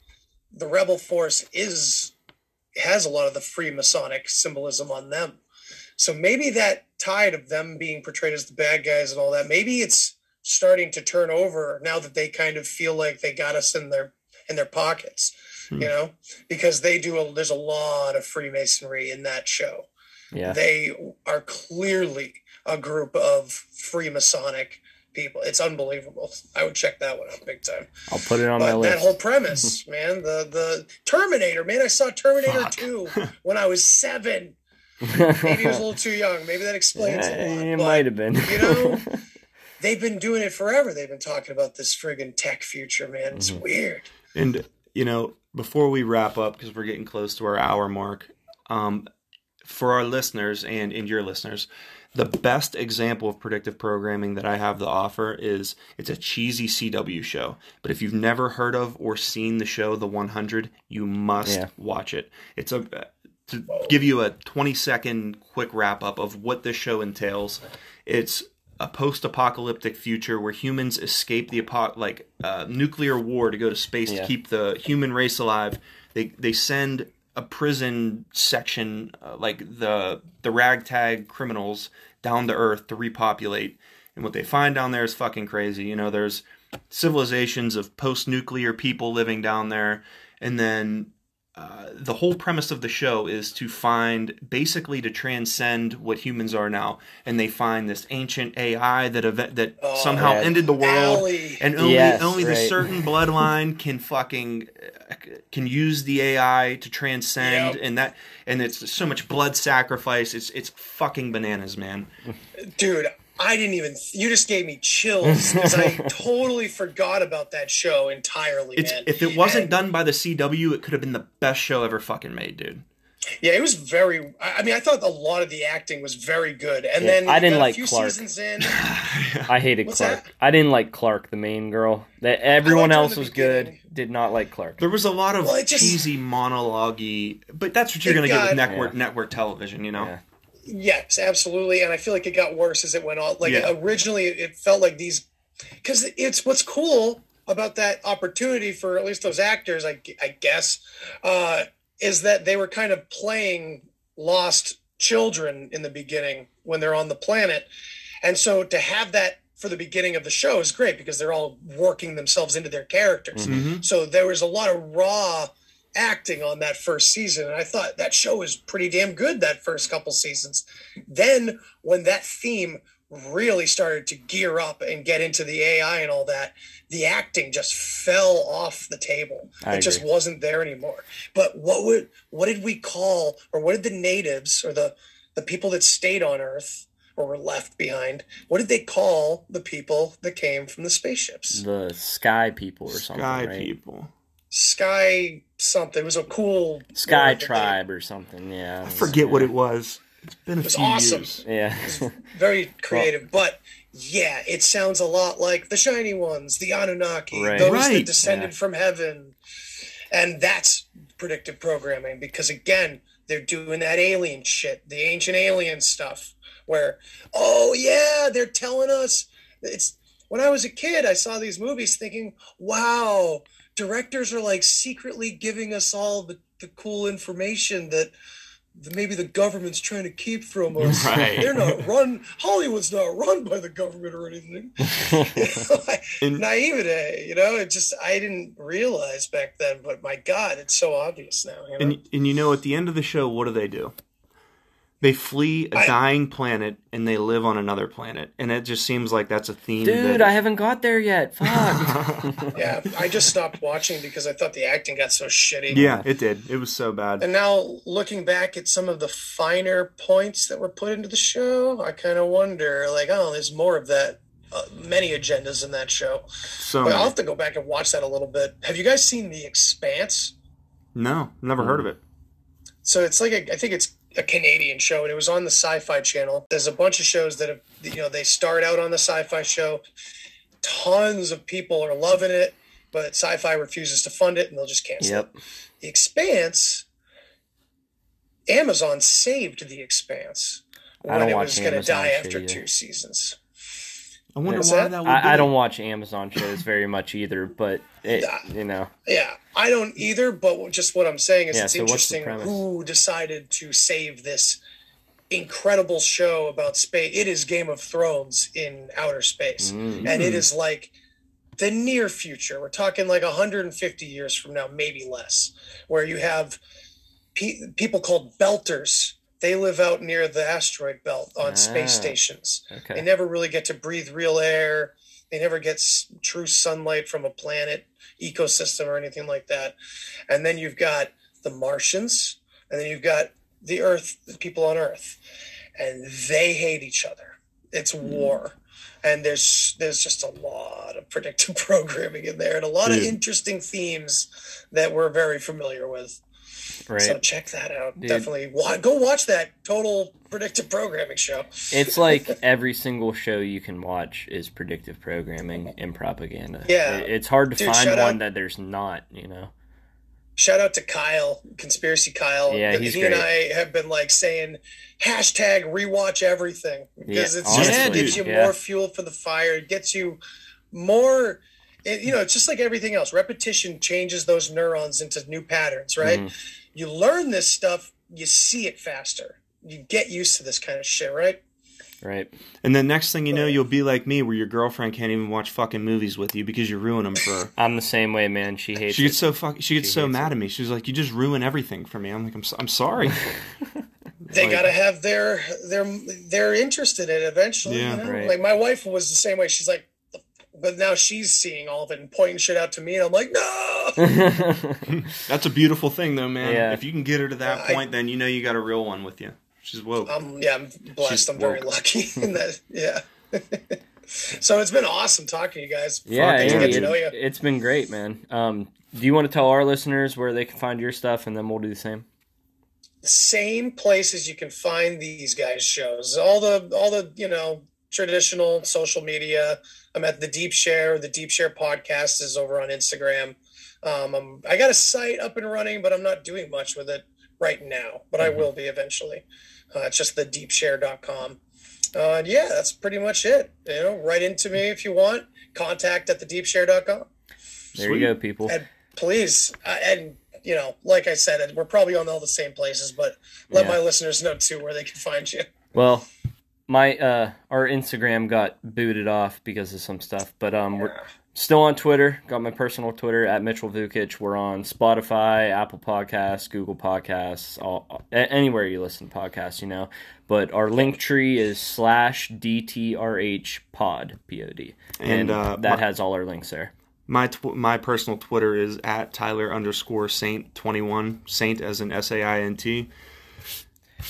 the rebel force is has a lot of the Freemasonic symbolism on them. So maybe that tide of them being portrayed as the bad guys and all that, maybe it's starting to turn over now that they kind of feel like they got us in their in their pockets, you know, because they do a, there's a lot of Freemasonry in that show. Yeah. They are clearly a group of Freemasonic people. It's unbelievable. I would check that one out big time. I'll put it on my But that whole premise, man, the the Terminator, man, I saw Terminator Fuck. 2 when I was seven. Maybe I was a little too young. Maybe that explains a lot. it but, might have been. you know, they've been doing it forever. They've been talking about this friggin' tech future, man. It's Mm-hmm. weird. And you know, before we wrap up, because we're getting close to our hour mark, um, for our listeners and and your listeners, the best example of predictive programming that I have to offer is it's a cheesy CW show. But if you've never heard of or seen the show The 100, you must Yeah. watch it. It's a to give you a 20 second quick wrap up of what this show entails. It's a post-apocalyptic future where humans escape the apo- like uh, nuclear war to go to space Yeah. to keep the human race alive. They they send a prison section uh, like the the ragtag criminals down to Earth to repopulate, and what they find down there is fucking crazy. You know, there's civilizations of post-nuclear people living down there, and then uh, the whole premise of the show is to find basically to transcend what humans are now, and they find this ancient AI that event that Oh, somehow yeah. ended the world, ALIE. and only Yes, only the certain bloodline can fucking uh, can use the AI to transcend, Yep. and that and it's so much blood sacrifice. It's it's fucking bananas, man. Dude, I didn't even. You just gave me chills because I totally forgot about that show entirely, It's man. if it wasn't And- done by the CW, it could have been the best show ever fucking made, dude. Yeah, it was very. I I mean, I thought a lot of the acting was very good, and Yeah, then I didn't like a few Clarke. seasons in. I hated What's Clarke. that? I didn't like Clarke, the main girl. That everyone liked her in else was beginning. good. Did not like Clarke. There was a lot of Well, just- cheesy monologue but that's what you're gonna get with network Yeah. network television, you know. Yeah. Yes, absolutely, and I feel like it got worse as it went on. Like Yeah. originally, it felt like these because it's what's cool about that opportunity for at least those actors, I, I guess, uh, is that they were kind of playing lost children in the beginning when they're on the planet, and so to have that for the beginning of the show is great because they're all working themselves into their characters. So there was a lot of raw acting on that first season and i thought that show was pretty damn good that first couple seasons. Then when that theme really started to gear up and get into the ai and all that the acting just fell off the table. I it just wasn't there anymore. But what would what did we call or what did the natives or the the people that stayed on earth or were left behind what did they call the people that came from the spaceships? The Sky People or something, Sky right? people. Sky something it was a cool Sky word that they- Tribe or something. Yeah. I forget what it was. It's been a was few awesome. years. Yeah. very creative. but yeah, it sounds a lot like the Shiny Ones, the Anunnaki, Right. those Right. that descended Yeah. from heaven, and that's predictive programming because again, they're doing that alien shit, the ancient alien stuff, where oh yeah, they're telling us it's. When I was a kid, I saw these movies thinking, wow, directors are like secretly giving us all the, the cool information that maybe the government's trying to keep from us. Right. They're not run. Hollywood's not run by the government or anything. And- Naivete, eh? you know. It just I didn't realize back then, but my God, it's so obvious now. You know? And and you know, at the end of the show, what do they do? They flee a I- dying planet and they live on another planet, and it just seems like that's a theme. Dude, that, I haven't got there yet. Fuck. yeah, I just stopped watching because I thought the acting got so shitty. yeah, it did. It was so bad. And now looking back at some of the finer points that were put into the show, I kind of wonder, like, oh, there's more of that. Uh, many agendas in that show. So But I'll have to go back and watch that a little bit. Have you guys seen The Expanse? no, never heard of it. So it's like a, I think it's a Canadian show, and it was on the Sci-Fi Channel. There's a bunch of shows that have, you know, they start out on the Sci-Fi show. Tons of people are loving it, but Sci-Fi refuses to fund it, and they'll just cancel it. yep. The Expanse, Amazon saved The Expanse I when don't it was going to die after two seasons. I wonder What's why that? that, would be. I, I don't watch Amazon shows very much either, but it, you know, Yeah, I don't either, but just what I'm saying is Yeah, it's so interesting who decided to save this incredible show about space. It is Game of Thrones in outer space, Mm. and it is like the near future. We're talking like 150 years from now, maybe less, where you have pe- people called belters. They live out near the asteroid belt on space Ah, stations. okay. They never really get to breathe real air. They never get s- true sunlight from a planet ecosystem or anything like that. And then you've got the Martians, and then you've got the Earth, the people on Earth, and they hate each other. It's war, and there's there's just a lot of predictive programming in there, and a lot of interesting themes that we're very familiar with. Right? So check that out. Dude. Definitely go watch that total predictive programming show. It's like every single show you can watch is predictive programming and propaganda. Yeah. It's hard to Dude, find one out- that there's not. You know, Shout out to Kyle, conspiracy Kyle. Yeah, he's he and. I have been like saying hashtag rewatch everything because Yeah, it's just honestly, it gives you yeah. more fuel for the fire. It gets you more. It, you know, it's just like everything else. Repetition changes those neurons into new patterns, right? Mm-hmm. You learn this stuff, you see it faster. You get used to this kind of shit, right? right? And then next thing you know, you'll be like me, where your girlfriend can't even watch fucking movies with you because you ruin them for her. I'm the same way, man. She hates She gets it. so fuck. She gets She so hates mad at me. She's like, "You just ruin everything for me." I'm like, "I'm, so- I'm sorry." They Like- gotta have their their they're interested in it eventually. Yeah. you know? Right. Like my wife was the same way. She's like, but now she's seeing all of it and pointing shit out to me, and I'm like, no. That's a beautiful thing, though, man. Yeah. If you can get her to that I- point, then you know you got a real one with you. She's woke. I'm yeah, I'm blessed. She's I'm very lucky in that. Yeah, so it's been awesome talking to you guys. Yeah, Good to get to know you. it, it's been great, man. Um, do you want to tell our listeners where they can find your stuff, and then we'll do the same? same places you can find these guys shows all the all the you know traditional social media. I'm at the deep share. The deep share podcast is over on instagram. Um, I'm, i got a site up and running but i'm not doing much with it right now but i will be eventually. Uh, it's just the deepshare.com uh, and yeah that's pretty much it. You know write into me if you want. Contact at the deepshare.com There you go, people. and please uh, and you know like i said we're probably on all the same places but let Yeah. my listeners know too where they can find you. Well, my uh, our Instagram got booted off because of some stuff, but um, we're still on Twitter. Got my personal Twitter at Mitchell Vukic. We're on Spotify, Apple Podcasts, Google Podcasts, all anywhere you listen to podcasts, you know. But our link tree is slash DTRH pod P O D, and, And, uh, that my- has all our links there. My tw- my personal Twitter is at Tyler underscore Saint twenty one Saint as in S A I N T.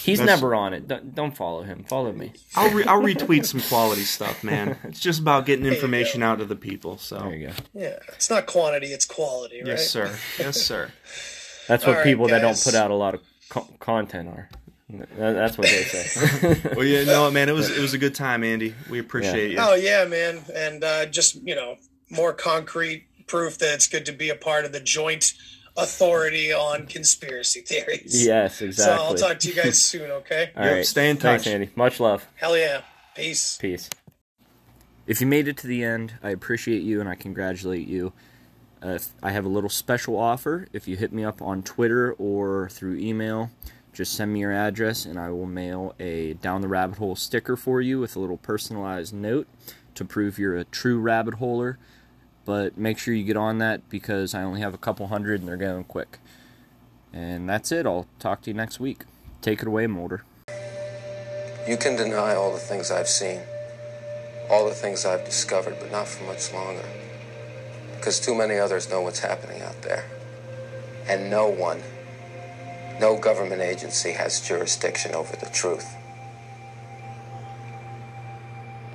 He's That's- never on it. Don't, don't follow him. Follow me. I'll re- I'll retweet some quality stuff, man. It's just about getting information out to the people. So There you go. yeah it's not quantity it's quality right yes, sir. Yes, sir. That's what All right, people that don't put out a lot of co- content are. That's what they say. Well, yeah, no, man. It was it was a good time, Andy. We appreciate you. oh yeah man and uh, just you know more concrete proof that it's good to be a part of the joint authority on conspiracy theories yes, exactly. so i'll talk to you guys soon okay All Yep, right. stay in Thanks, touch. Andy. Much love. hell yeah peace Peace. If you made it to the end, I appreciate you and I congratulate you. Uh, if I have a little special offer. If you hit me up on Twitter or through email, just send me your address and I will mail a Down the Rabbit Hole sticker for you with a little personalized note to prove you're a true rabbit holer. But make sure you get on that because I only have a couple hundred and they're going quick. And that's it. I'll talk to you next week. Take it away, Mulder. You can deny all the things I've seen, all the things I've discovered, but not for much longer. Because too many others know what's happening out there. And no one, no government agency has jurisdiction over the truth.